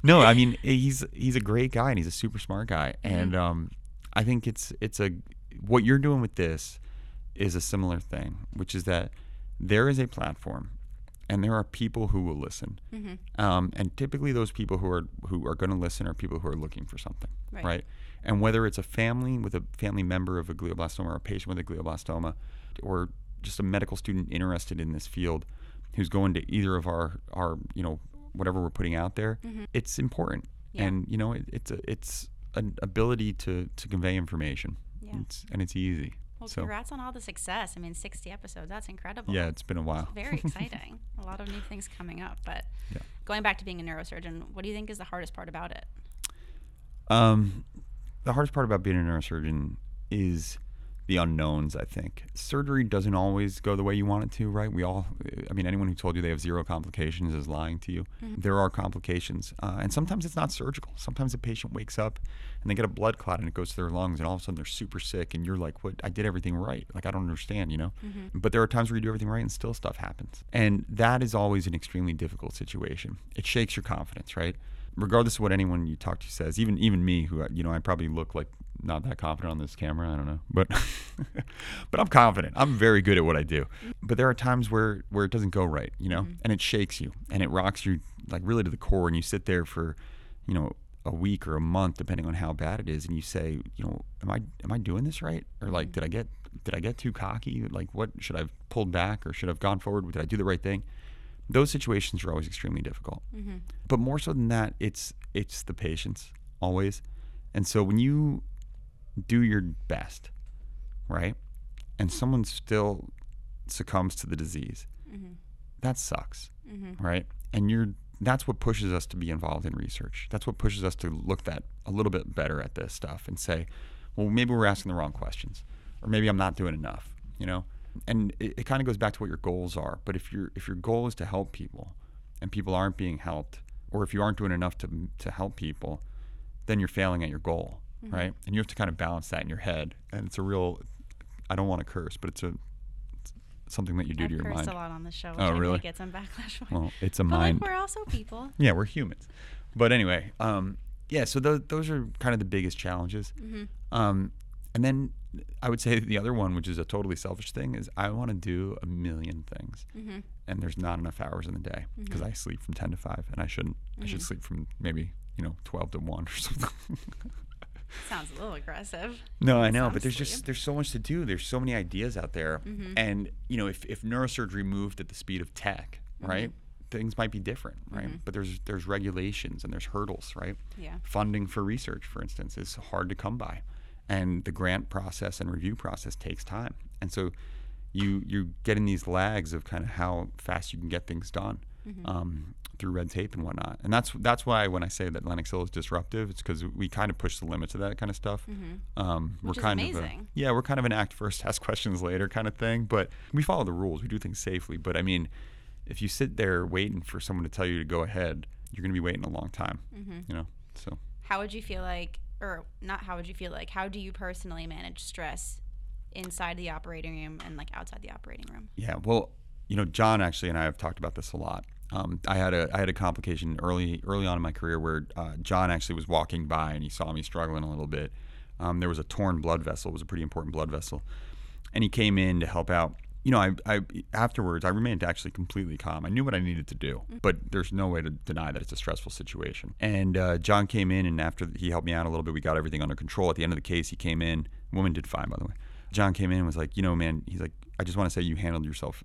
no, I mean he's he's a great guy and he's a super smart guy, and um, I think it's it's a what you're doing with this is a similar thing, which is that there is a platform, and there are people who will listen, um, and typically those people who are who are going to listen are people who are looking for something, Right. right? And whether it's a family with a family member of a glioblastoma or a patient with a glioblastoma, or just a medical student interested in this field who's going to either of our our you know whatever we're putting out there, it's important, Yeah. and you know it, it's a, it's an ability to to convey information, Yeah. it's, and it's easy. Well, so congrats on all the success. I mean, 60 episodes. That's incredible. yeah, it's been a while. Very exciting. a lot of new things coming up. But Yeah. going back to being a neurosurgeon, what do you think is the hardest part about it? Um, the hardest part about being a neurosurgeon is the unknowns. I think surgery doesn't always go the way you want it to. Right? We all, I mean, anyone who told you they have zero complications is lying to you. There are complications, uh, and sometimes it's not surgical. Sometimes a patient wakes up and they get a blood clot and it goes to their lungs, and all of a sudden they're super sick, and you're like, "What? I did everything right. Like I don't understand." You know. Mm-hmm. But there are times where you do everything right and still stuff happens, and that is always an extremely difficult situation. It shakes your confidence, right? regardless of what anyone you talk to says, even even me, who you know I probably look like not that confident on this camera. I don't know, but but I'm confident. I'm very good at what I do. But there are times where where it doesn't go right, you know, mm-hmm. and it shakes you and it rocks you like really to the core, and you sit there for, you know. A week or a month, depending on how bad it is, and you say, you know, am I am I doing this right, or like, mm-hmm. did I get did I get too cocky? Like, what should I have pulled back, or should I have gone forward? Did I do the right thing? Those situations are always extremely difficult. Mm-hmm. But more so than that it's it's the patients always. And so when you do your best right and someone still succumbs to the disease mm-hmm. that sucks right? And you're that's what pushes us to be involved in research. That's what pushes us to look that a little bit better at this stuff and say well maybe we're asking the wrong questions or maybe i'm not doing enough you know? And it, it kind of goes back to what your goals are. But if your if your goal is to help people and people aren't being helped or if you aren't doing enough to to help people then you're failing at your goal mm-hmm. right? And you have to kind of balance that in your head. And it's a real i don't want to curse but it's a something that you do I've to your cursed mind. a lot on this show. Which Oh, I really? get some backlash for. well it's a but mind. like, we're also people. yeah we're humans. But anyway um yeah so those, those are kind of the biggest challenges. Um and then i would say the other one which is a totally selfish thing is i want to do a million things. And there's not enough hours in the day because i sleep from 10 to 5 and i shouldn't. I should sleep from maybe you know 12 to 1 or something Sounds a little aggressive. No, I know, Sounds but there's just there's so much to do. There's so many ideas out there, Mm-hmm. and you know, if if neurosurgery moved at the speed of tech, Mm-hmm. right, things might be different, right? But there's there's regulations and there's hurdles, right? Yeah. Funding for research, for instance, is hard to come by, and the grant process and review process takes time, and so you you get in these lags of kind of how fast you can get things done. Mm-hmm. Um, through red tape and whatnot, and that's that's why when I say that Lenox Hill is disruptive, it's because we kind of push the limits of that kind of stuff. Um, Which we're is kind of a, yeah, we're kind of an act first, ask questions later kind of thing. But we follow the rules. We do things safely. But I mean, if you sit there waiting for someone to tell you to go ahead, you're going to be waiting a long time. Mm-hmm. You know. So How would you feel like, or not how would you feel like, how do you personally manage stress inside the operating room and like outside the operating room? yeah, well, you know, John actually and I have talked about this a lot. Um, I had a I had a complication early early on in my career where uh, John actually was walking by and he saw me struggling a little bit. Um, there was a torn blood vessel. It was a pretty important blood vessel, and he came in to help out. You know, I, I afterwards I remained actually completely calm. I knew what I needed to do, but there's no way to deny that it's a stressful situation. And uh, John came in, and after he helped me out a little bit, we got everything under control. At the end of the case, he came in. Woman did fine, by the way. John came in and was like, you know, man, he's like, I just want to say you handled yourself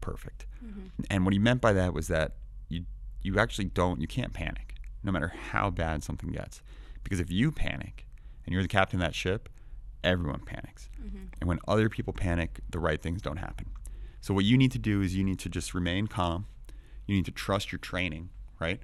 perfect. Mm-hmm. And what he meant by that was that you you actually don't you can't panic no matter how bad something gets because if you panic and you're the captain of that ship, everyone panics. Mm-hmm. And when other people panic, the right things don't happen. So what you need to do is you need to just remain calm. You need to trust your training, right?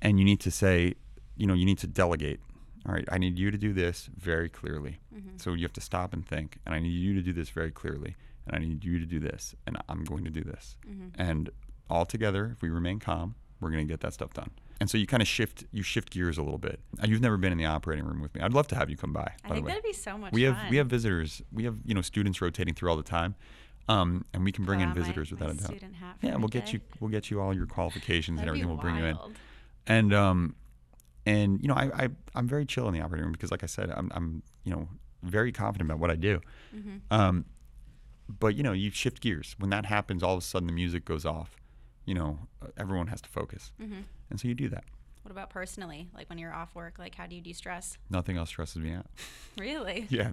And you need to say, you know, you need to delegate. All right, I need you to do this very clearly. Mm-hmm. So you have to stop and think, and I need you to do this very clearly, and I need you to do this, and I'm going to do this. And all together, if we remain calm, we're going to get that stuff done. And so you kind of shift, you shift gears a little bit. Uh, You've never been in the operating room with me. I'd love to have you come by. I by think that'd be so much we have fun. we have visitors. We have you know students rotating through all the time, um, and we can bring Put in my- visitors my without a doubt. student hat for Yeah, we'll get day. you we'll get you all your qualifications and everything. We'll bring you in, and um, and you know I, I I'm very chill in the operating room because like I said I'm I'm you know very confident about what I do. Mm-hmm. Um, but you know you shift gears when that happens. All of a sudden the music goes off. You know uh, everyone has to focus, Mm-hmm. and so you do that. What about personally? Like when you're off work, like how do you de-stress? Nothing else stresses me out. Really? yeah.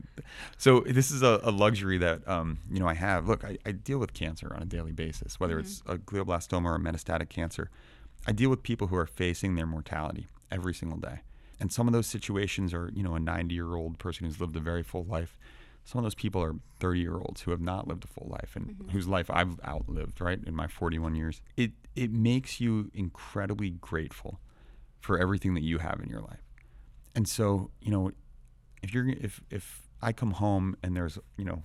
So this is a, a luxury that um, you know I have. Look, I, I deal with cancer on a daily basis, whether it's a glioblastoma or a metastatic cancer. I deal with people who are facing their mortality every single day, and some of those situations are you know a 90-year-old person who's lived a very full life. Some of those people are 30-year-olds who have not lived a full life and whose life I've outlived, right, in my 41 years. It it makes you incredibly grateful for everything that you have in your life. And so, you know, if you're if if I come home and there's you know,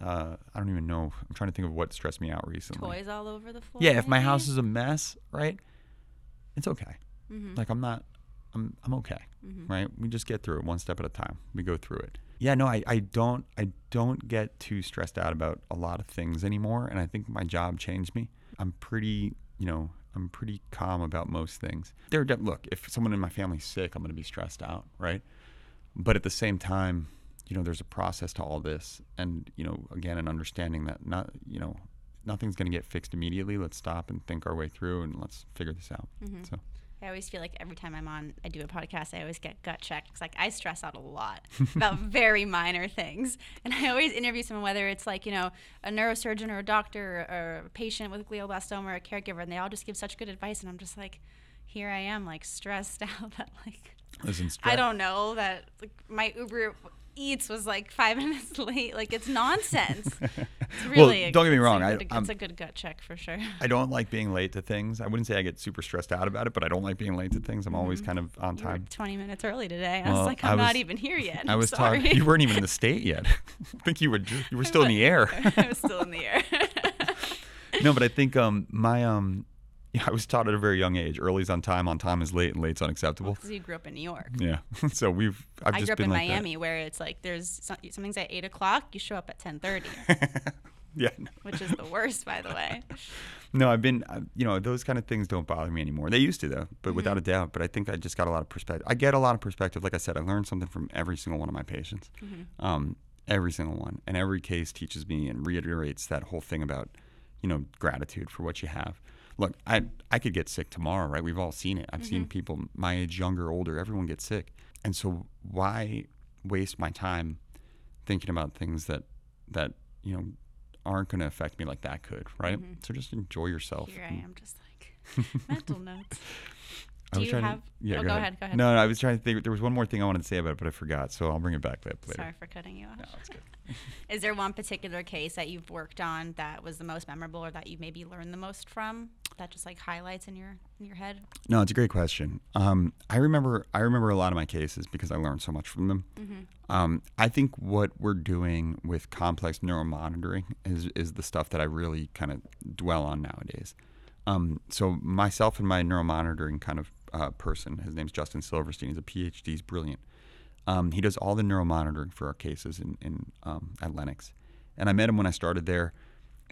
uh, I don't even know. I'm trying to think of what stressed me out recently. Toys all over the floor. Yeah, if my house is a mess, right? It's okay. Mhm. Like I'm not. I'm I'm okay, Mhm. right? We just get through it one step at a time. We go through it. Yeah, no, I, I don't I don't get too stressed out about a lot of things anymore, and I think my job changed me. I'm pretty, you know, I'm pretty calm about most things. There, are de- look, if someone in my family's sick, I'm going to be stressed out, right? But at the same time, you know, there's a process to all this, and you know, again, an understanding that not, you know, nothing's going to get fixed immediately. Let's stop and think our way through, and let's figure this out. Mhm. So, I always feel like every time I'm on, I do a podcast, I always get gut checked. It's like I stress out a lot about very minor things. And I always interview someone, whether it's like, you know, a neurosurgeon or a doctor or a patient with glioblastoma or a caregiver, and they all just give such good advice. And I'm just like, here I am, like stressed out that, like, listen, I don't know that like, my Uber Eats was like five minutes late. Like, it's nonsense. It's really a- don't get me it's a wrong, I- good- it's a good gut check for sure. I don't like being late to things. I wouldn't say I get super stressed out about it, but I don't like being late to things. I'm always kind of on Mm-hmm. You time. 20 minutes early today. I Well, was like, I I'm not even here yet. I I'm was sorry. talking. You weren't even in the state yet. I think you were. You were still in the air. I was still in the air. no, but I think um my um yeah, I was taught at a very young age. Early's on time, on time is late, and late's unacceptable. Because you grew up in New York. Yeah. so we've. I've I just grew up been in like that. Miami, where it's like there's some, something's at eight o'clock. You show up at 10:30, yeah. no. which is the worst, by the way. No, I've been, uh, you know, those kind of things don't bother me anymore. They used to, though, but Mm-hmm. without a doubt. But I think I just got a lot of perspective. I get a lot of perspective. Like I said, I learned something from every single one of my patients, Mm-hmm. um, every single one. And every case teaches me and reiterates that whole thing about, you know, gratitude for what you have. Look, I, I could get sick tomorrow, right? We've all seen it. I've Mm-hmm. seen people my age, younger, older, everyone get sick. And so why waste my time thinking about things that that you know aren't going to affect me like that could, right? Mhm. So just enjoy yourself. Here I am just like mental notes. I Do was you trying have? To, yeah, oh, go, go ahead. ahead. Go ahead. No, no, I was trying to think. There was one more thing I wanted to say about it, but I forgot. So I'll bring it back later. Sorry for cutting you off. No, it's good. Is there one particular case that you've worked on that was the most memorable, or that you maybe learned the most from? That just like highlights in your in your head. No, it's a great question. Um, I remember I remember a lot of my cases because I learned so much from them. Mm-hmm. Um, I think what we're doing with complex neuromonitoring is is the stuff that I really kind of dwell on nowadays. Um, so myself and my neuromonitoring kind of uh, person, his name's Justin Silverstein. He's a PhD. He's brilliant. Um, he does all the neuromonitoring for our cases in, in um, at Lenox. And I met him when I started there.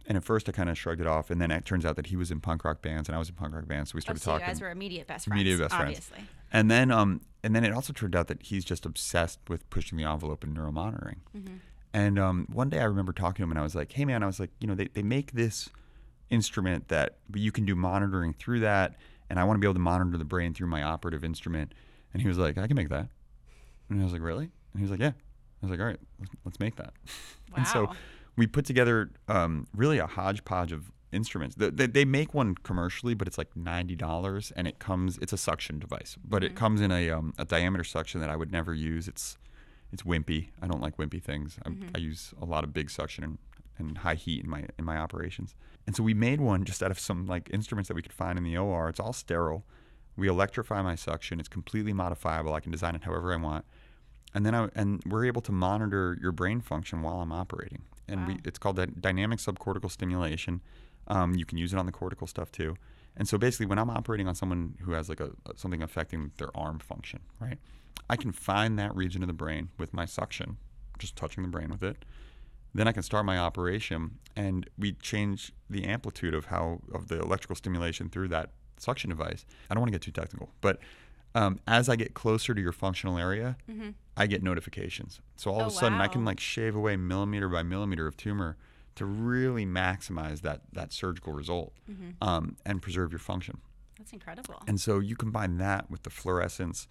And at first, I kind of shrugged it off. And then it turns out that he was in punk rock bands and I was in punk rock bands. So we Oh, started talking. you guys were immediate best friends. Immediate best friends. obviously. And then, um, and then it also turned out that he's just obsessed with pushing the envelope in neuromonitoring. Mhm. And um, one day I remember talking to him, and I was like, "Hey, man," I was like, "You know, they, they make this instrument that, but you can do monitoring through that, and I want to be able to monitor the brain through my operative instrument." And he was like, "I can make that." And I was like, "Really?" And he was like, "Yeah." I was like, "All right, let's, make that." And so we put together um, really a hodgepodge of instruments. The, they, they make one commercially, but it's like ninety dollars, and it comes. It's a suction device, but it Mhm. comes in a um, a diameter suction that I would never use. It's it's wimpy. I don't like wimpy things. I, Mhm. I use a lot of big suction and, and high heat in my in my operations. And so we made one just out of some like instruments that we could find in the OR. It's all sterile. We electrify my suction. It's completely modifiable. I can design it however I want. And then I and we're able to monitor your brain function while I'm operating. And we it's called that dynamic subcortical stimulation. Um, you can use it on the cortical stuff too. And so basically, when I'm operating on someone who has like a something affecting their arm function, right? I can find that region of the brain with my suction, just touching the brain with it. Then I can start my operation, and we change the amplitude of how of the electrical stimulation through that suction device. I don't want to get too technical, but um, as I get closer to your functional area, hmm I get notifications. So all Oh, of a sudden, I can like shave away millimeter by millimeter of tumor to really maximize that that surgical result hmm um, and preserve your function. That's incredible. And so you combine that with the fluorescence,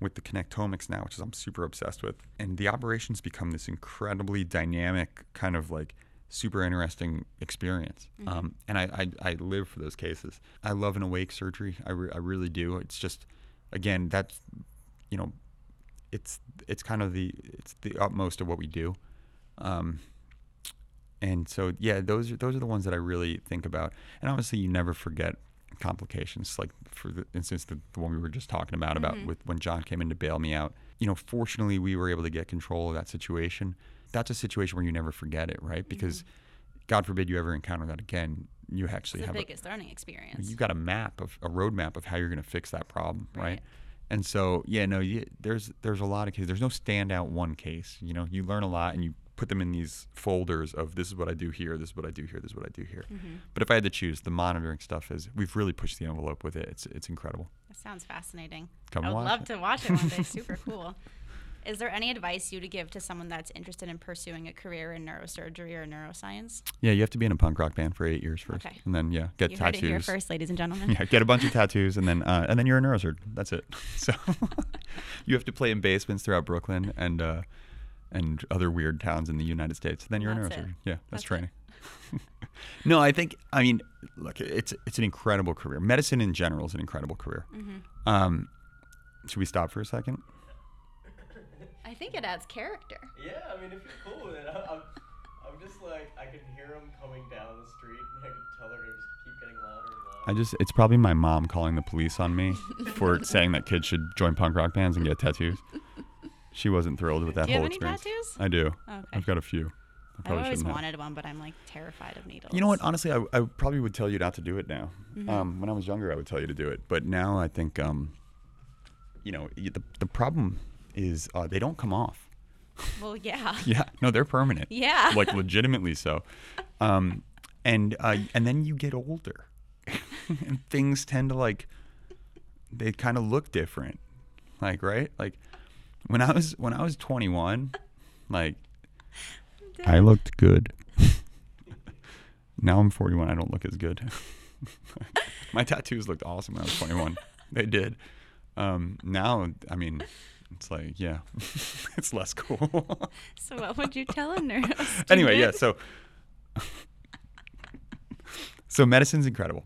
with the connectomics now, which is I'm super obsessed with, and the operations become this incredibly dynamic kind of like super interesting experience. Mhm. Um, and I, I, I live for those cases. I love an awake surgery. I, re- I really do. It's just, again, that's, you know, it's it's kind of the it's the utmost of what we do. Um, and so yeah, those are those are the ones that I really think about. And obviously, you never forget complications. Like for the instance, the, the one we were just talking about about Mhm. with when John came in to bail me out. You know, fortunately, we were able to get control of that situation. That's a situation where you never forget it, right? Because God forbid you ever encounter that again. You it's actually the have a, biggest learning experience. you've got a map of a roadmap of how you're going to fix that problem, right? Right. And so, yeah, no, you, there's there's a lot of cases. There's no standout one case. You know, you learn a lot and you put them in these folders of this is what I do here, this is what I do here, this is what I do here. hmm But if I had to choose, the monitoring stuff is we've really pushed the envelope with it. It's it's incredible. That sounds fascinating. Come I would love it. to watch it one day. Super cool. Is there any advice you would give to someone that's interested in pursuing a career in neurosurgery or neuroscience? Yeah, you have to be in a punk rock band for eight years first, Okay. and then yeah, get you heard tattoos. it here first, ladies and gentlemen. Yeah, get a bunch of tattoos, and then uh, and then you're a neurosurgeon. That's it. So you have to play in basements throughout Brooklyn and uh, and other weird towns in the United States. Then you're That's a it. neurosurgeon. Yeah, That's that's, training. no, I think I mean, look, it's it's an incredible career. Medicine in general is an incredible career. hmm Um, should we stop for a second? I think it adds character. Yeah, I mean, if you're cool with it, I'm, I'm, I'm just like, I can hear them coming down the street, and I can tell they're gonna just keep getting louder and louder. I just it's probably my mom calling the police on me for saying that kids should join punk rock bands and get tattoos. She wasn't thrilled with that Do you have whole any experience. tattoos? I do. Okay. I've got a few. I I've probably always shouldn't have. wanted one, but I'm like terrified of needles. You know what? Honestly, I, I probably would tell you not to do it now. Mhm. Um, when I was younger, I would tell you to do it, but now I think, um, you know, the the problem is uh, they don't come off. Well, yeah. Yeah, no, they're permanent. Yeah. like legitimately so. Um, and uh, and then you get older, and things tend to like they kind of look different, like right, like when I was when I was 21, like I looked good. now I'm 41. I don't look as good. My tattoos looked awesome when I was 21. they did. Um, now, I mean, It's like, yeah, it's less cool. So what would you tell a nurse? anyway, yeah. So, so medicine's incredible.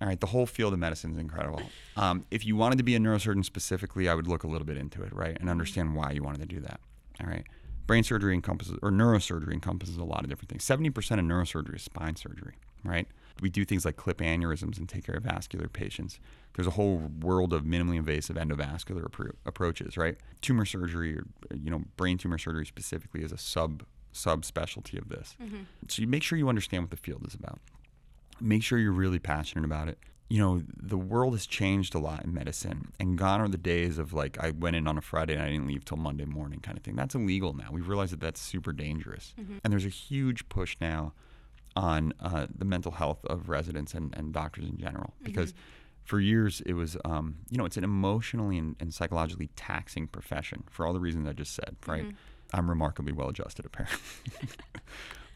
All right, the whole field of medicine is incredible. Um, if you wanted to be a neurosurgeon specifically, I would look a little bit into it, right, and understand why you wanted to do that. All right, brain surgery encompasses, or neurosurgery encompasses a lot of different things. Seventy percent of neurosurgery is spine surgery, right? We do things like clip aneurysms and take care of vascular patients. There's a whole world of minimally invasive endovascular appro- approaches, right? Tumor surgery, or you know, brain tumor surgery specifically, is a sub subspecialty of this. So you make sure you understand what the field is about. Make sure you're really passionate about it. You know, the world has changed a lot in medicine, and gone are the days of like I went in on a Friday and I didn't leave till Monday morning kind of thing. That's illegal now. We've realized that that's super dangerous, and there's a huge push now on uh, the mental health of residents and, and doctors in general. Because for years it was um, you know it's an emotionally and, and psychologically taxing profession for all the reasons i just said right? I'm remarkably well adjusted apparently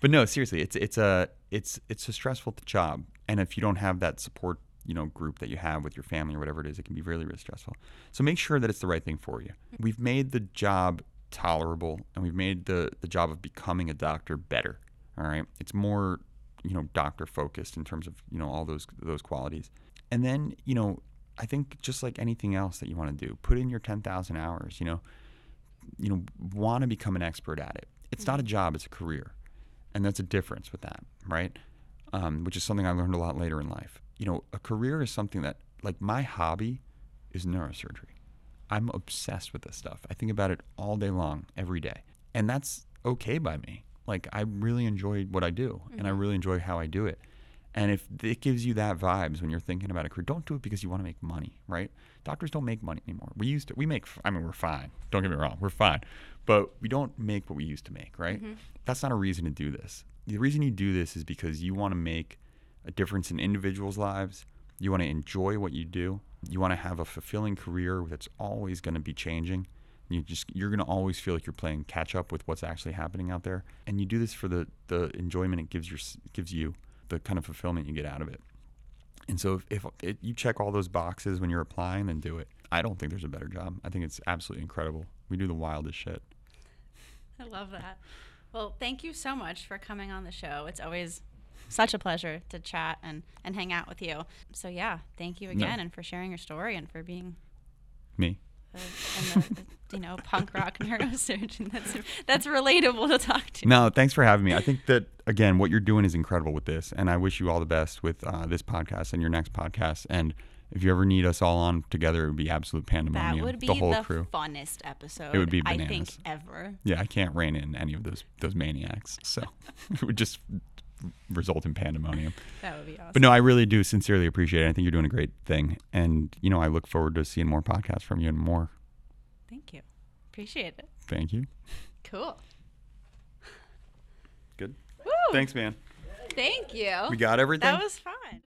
but no seriously it's it's a it's it's a stressful job. And if you don't have that support you know group that you have with your family or whatever it is it can be really really stressful. So make sure that it's the right thing for you. Mm. We've made the job tolerable and we've made the the job of becoming a doctor better all right? It's more you know doctor focused in terms of you know all those those qualities. And then you know i think just like anything else that you want to do put in your 10,000 hours you know? You know want to become an expert at it. It's not mm-hmm. a job it's a career and that's a difference with that right? Um, which is something i learned a lot later in life. You know a career is something that like my hobby is neurosurgery. I'm obsessed with this stuff. I think about it all day long every day. And that's okay by me. Like i really enjoy what i do and i really enjoy how i do it and if it gives you that vibes when you're thinking about a career, don't do it because you want to make money, right? Doctors don't make money anymore. We used to, we make, I mean, we're fine. Don't get me wrong, we're fine. But we don't make what we used to make, right? Mm-hmm. That's not a reason to do this. The reason you do this is because you want to make a difference in individuals' lives. You want to enjoy what you do. You want to have a fulfilling career that's always going to be changing. You just you're going to always feel like you're playing catch up with what's actually happening out there. And you do this for the the enjoyment it gives your gives you the kind of fulfillment you get out of it. And so if, if it, you check all those boxes when you're applying, then do it. I don't think there's a better job. I think it's absolutely incredible. We do the wildest shit. I love that. Well, thank you so much for coming on the show. It's always such a pleasure to chat and, and hang out with you. So, yeah, thank you again and for sharing your story and for being Me. And the, you know, punk rock neurosurgeon. That's, that's relatable to talk to. No, thanks for having me. I think that again, what you're doing is incredible with this, and I wish you all the best with uh, this podcast and your next podcast. And if you ever need us all on together, it would be absolute pandemonium. That would be the whole the crew. funnest episode It would be I think bananas. ever. Yeah, I can't rein in any of those those maniacs, so it would just result in pandemonium. That would be awesome. But no, I really do sincerely appreciate it. I think you're doing a great thing, and you know, I look forward to seeing more podcasts from you and more. Thank you. Appreciate it. Thank you. Cool. Good. Woo! Thanks, man. Thank you. We got everything. That was fun.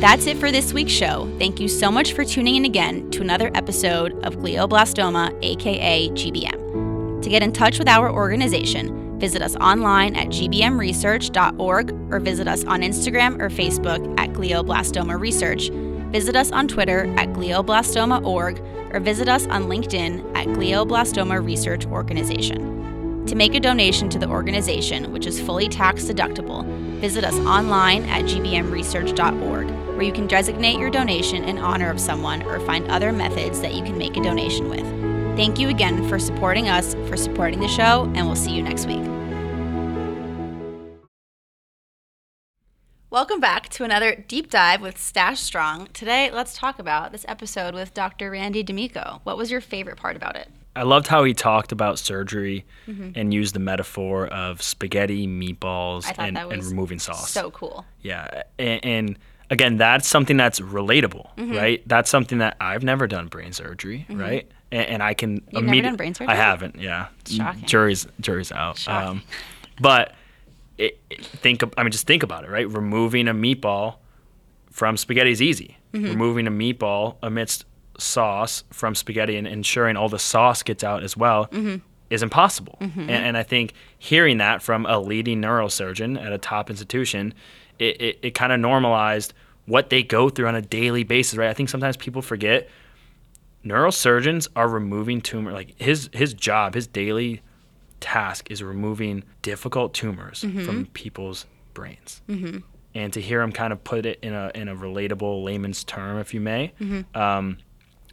That's it for this week's show. Thank you so much for tuning in again to another episode of Glioblastoma, aka GBM. To get in touch with our organization, visit us online at gbmresearch.org or visit us on Instagram or Facebook at Glioblastoma Research. Visit us on Twitter at glioblastoma.org or visit us on LinkedIn at Glioblastoma Research Organization. To make a donation to the organization, which is fully tax deductible, visit us online at gbmresearch.org, where you can designate your donation in honor of someone or find other methods that you can make a donation with. Thank you again for supporting us, for supporting the show, and we'll see you next week. Welcome back to another deep dive with Stash Strong. Today, let's talk about this episode with Dr. Randy D'Amico. What was your favorite part about it? I loved how he talked about surgery and used the metaphor of spaghetti, meatballs, and, and removing sauce. So cool. yeah, and, and again, that's something that's relatable, Mm-hmm. right? That's something that I've never done brain surgery, right? And, and I can never done brain surgery? I haven't. Yeah, Shocking. Jury's jury's out. Shocking. but it, it- think. I mean, just think about it, right? Removing a meatball from spaghetti is easy. Mm-hmm. Removing a meatball amidst sauce from spaghetti and ensuring all the sauce gets out as well Mm-hmm. is impossible. And, and I think hearing that from a leading neurosurgeon at a top institution, it, it, it kind of normalized what they go through on a daily basis, right? I think sometimes people forget neurosurgeons are removing tumor like his his job, his daily task is removing difficult tumors from people's brains. Mm-hmm. And to hear him kind of put it in a in a relatable layman's term, if you may, um,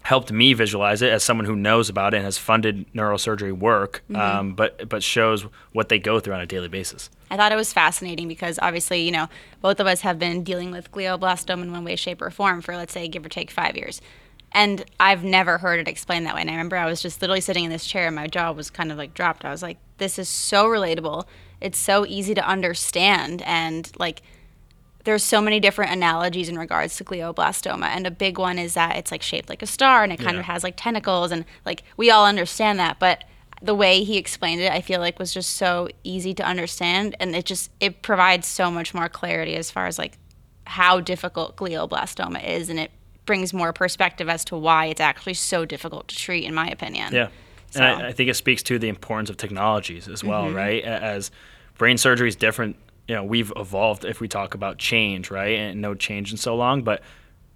helped me visualize it as someone who knows about it and has funded neurosurgery work, um, but but shows what they go through on a daily basis. I thought it was fascinating because obviously, you know, both of us have been dealing with glioblastoma in one way, shape, or form for, let's say, give or take five years. And I've never heard it explained that way. And I remember I was just literally sitting in this chair and my jaw was kind of like dropped. I was like, this is so relatable. It's so easy to understand. And like, there's so many different analogies in regards to glioblastoma and a big one is that it's like shaped like a star and it kind Yeah. of has like tentacles and like we all understand that but the way he explained it i feel like was just so easy to understand and it just it provides so much more clarity as far as like how difficult glioblastoma is and it brings more perspective as to why it's actually so difficult to treat in my opinion Yeah. So- And I, I think it speaks to the importance of technologies as well, mm-hmm. right? As brain surgery is different, you know, we've evolved if we talk about change, right? And no change in so long, but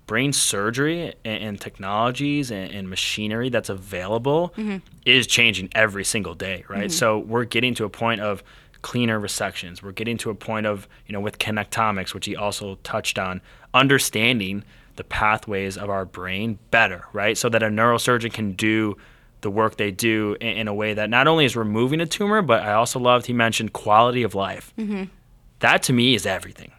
brain surgery and, and technologies and, and machinery that's available mm-hmm. is changing every single day, right? Mm-hmm. So we're getting to a point of cleaner resections. We're getting to a point of, you know, with connectomics, which he also touched on, understanding the pathways of our brain better, right? So that a neurosurgeon can do the work they do in, in a way that not only is removing a tumor, but I also loved he mentioned quality of life. That to me is everything,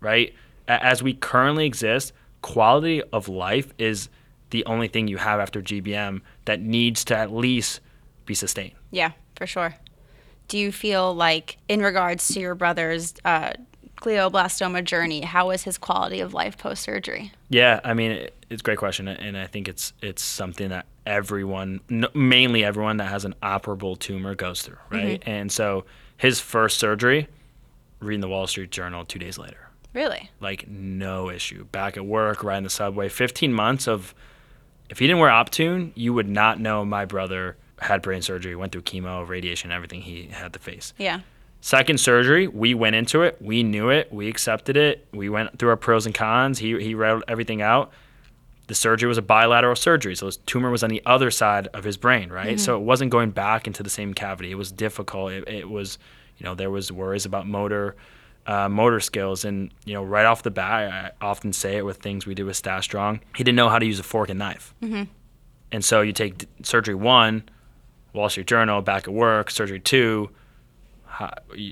right? A- As we currently exist, quality of life is the only thing you have after GBM that needs to at least be sustained. Yeah, for sure. Do you feel like, in regards to your brother's uh, glioblastoma journey, how was his quality of life post surgery? Yeah, I mean, it, it's a great question, and I think it's it's something that everyone, n- mainly everyone that has an operable tumor, goes through, right? Mm-hmm. And so his first surgery, reading the Wall Street Journal two days later, Really? like no issue. Back at work, riding the subway, 15 months of, if he didn't wear Optune, you would not know my brother had brain surgery, went through chemo, radiation, everything he had to face. Yeah. Second surgery, we went into it. We knew it. We accepted it. We went through our pros and cons. He he read everything out. The surgery was a bilateral surgery, so his tumor was on the other side of his brain, right? So it wasn't going back into the same cavity. It was difficult. It, it was, you know, there was worries about motor, uh, motor skills, and you know, right off the bat, I often say it with things we do with Stash Strong. He didn't know how to use a fork and knife, and so you take d- surgery one, Wall Street Journal, back at work, surgery two, how,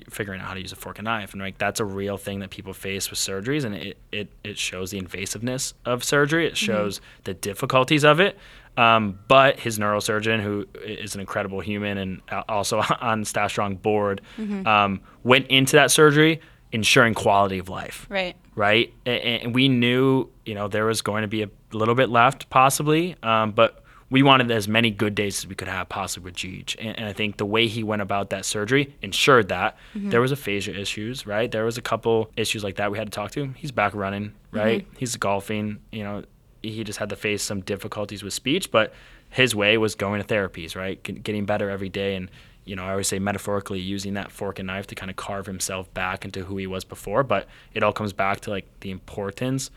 figuring out how to use a fork and knife. And like that's a real thing that people face with surgeries, and it, it, it shows the invasiveness of surgery. It shows the difficulties of it. Um, but his neurosurgeon, who is an incredible human and also on Stash Strong board, um, went into that surgery ensuring quality of life Right. right? A- And we knew, you know, there was going to be a little bit left, possibly, um, but we wanted as many good days as we could have, possibly with Jeej. And, and I think the way he went about that surgery ensured that mm-hmm. there was aphasia issues, right? There was a couple issues like that we had to talk to him. He's back running, mm-hmm. right? He's golfing, you know. He just had to face some difficulties with speech, but his way was going to therapies, right? Get- Getting better every day, and you know, I always say metaphorically using that fork and knife to kind of carve himself back into who he was before. But it all comes back to like the importance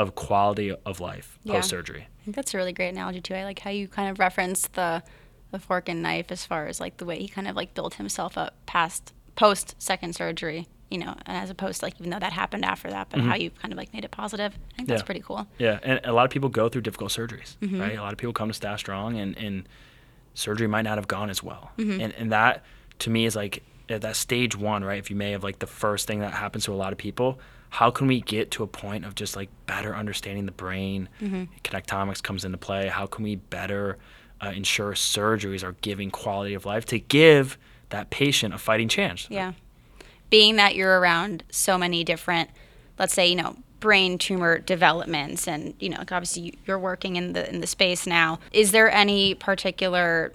of quality of life Yeah. post surgery. I think that's a really great analogy too. I like how you kind of referenced the the fork and knife as far as like the way he kind of like built himself up past post second surgery, you know, and as opposed to like even though that happened after that, but how mm-hmm. you kind of like made it positive. I think that's Yeah. pretty cool. Yeah, and a lot of people go through difficult surgeries, mm-hmm. right? A lot of people come to Stash Strong, and, and surgery might not have gone as well. Mm-hmm. And, and that, to me, is like at that stage one, right? If you may have like the first thing that happens to a lot of people, how can we get to a point of just like better understanding the brain? Connectomics comes into play. How can we better uh, ensure surgeries are giving quality of life to give that patient a fighting chance? Yeah. Being that you're around so many different, let's say, you know, brain tumor developments and, you know, like obviously you're working in the in the space now. Is there any particular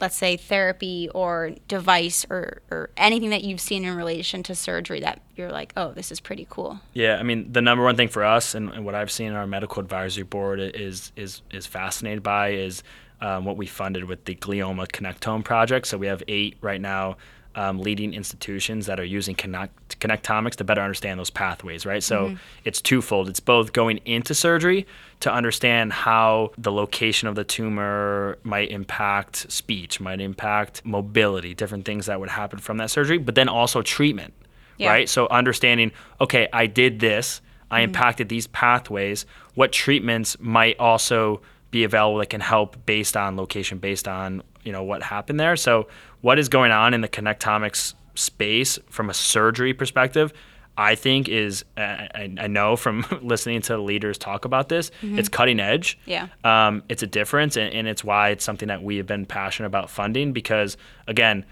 let's say therapy or device or, or anything that you've seen in relation to surgery that you're like, oh, this is pretty cool. Yeah, I mean the number one thing for us and, and what I've seen in our medical advisory board is is is fascinated by is um, what we funded with the glioma connectome project. So we have eight right now um, leading institutions that are using connect, connectomics to better understand those pathways, right? So it's twofold. It's both going into surgery to understand how the location of the tumor might impact speech, might impact mobility, different things that would happen from that surgery, but then also treatment, Yeah. right? So understanding, okay, I did this, I impacted these pathways. What treatments might also be available that can help based on location, based on you know what happened there. So what is going on in the connectomics space from a surgery perspective? I think is I, know from listening to leaders talk about this, it's cutting edge. Yeah. Um, it's a difference, and, and it's why it's something that we have been passionate about funding because again,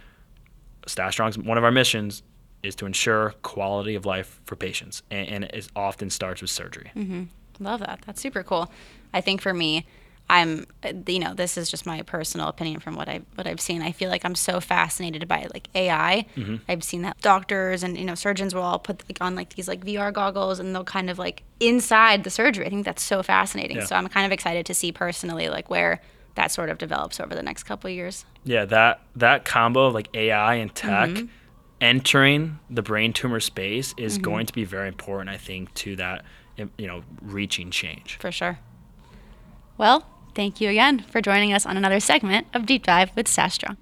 Stash Strong's one of our missions is to ensure quality of life for patients, and, and it often starts with surgery. Love that. That's super cool. I think for me, I'm, uh, you know, this is just my personal opinion from what I what I've seen. I feel like I'm so fascinated by like AI. Mm-hmm. I've seen that doctors and you know surgeons will all put like on like these like VR goggles and they'll kind of like inside the surgery. I think that's so fascinating. Yeah. So I'm kind of excited to see personally like where that sort of develops over the next couple of years. Yeah, that that combo of like AI and tech entering the brain tumor space is going to be very important, I think, to that you know reaching change. For sure. Well, thank you again for joining us on another segment of Deep Dive with Stash Strong.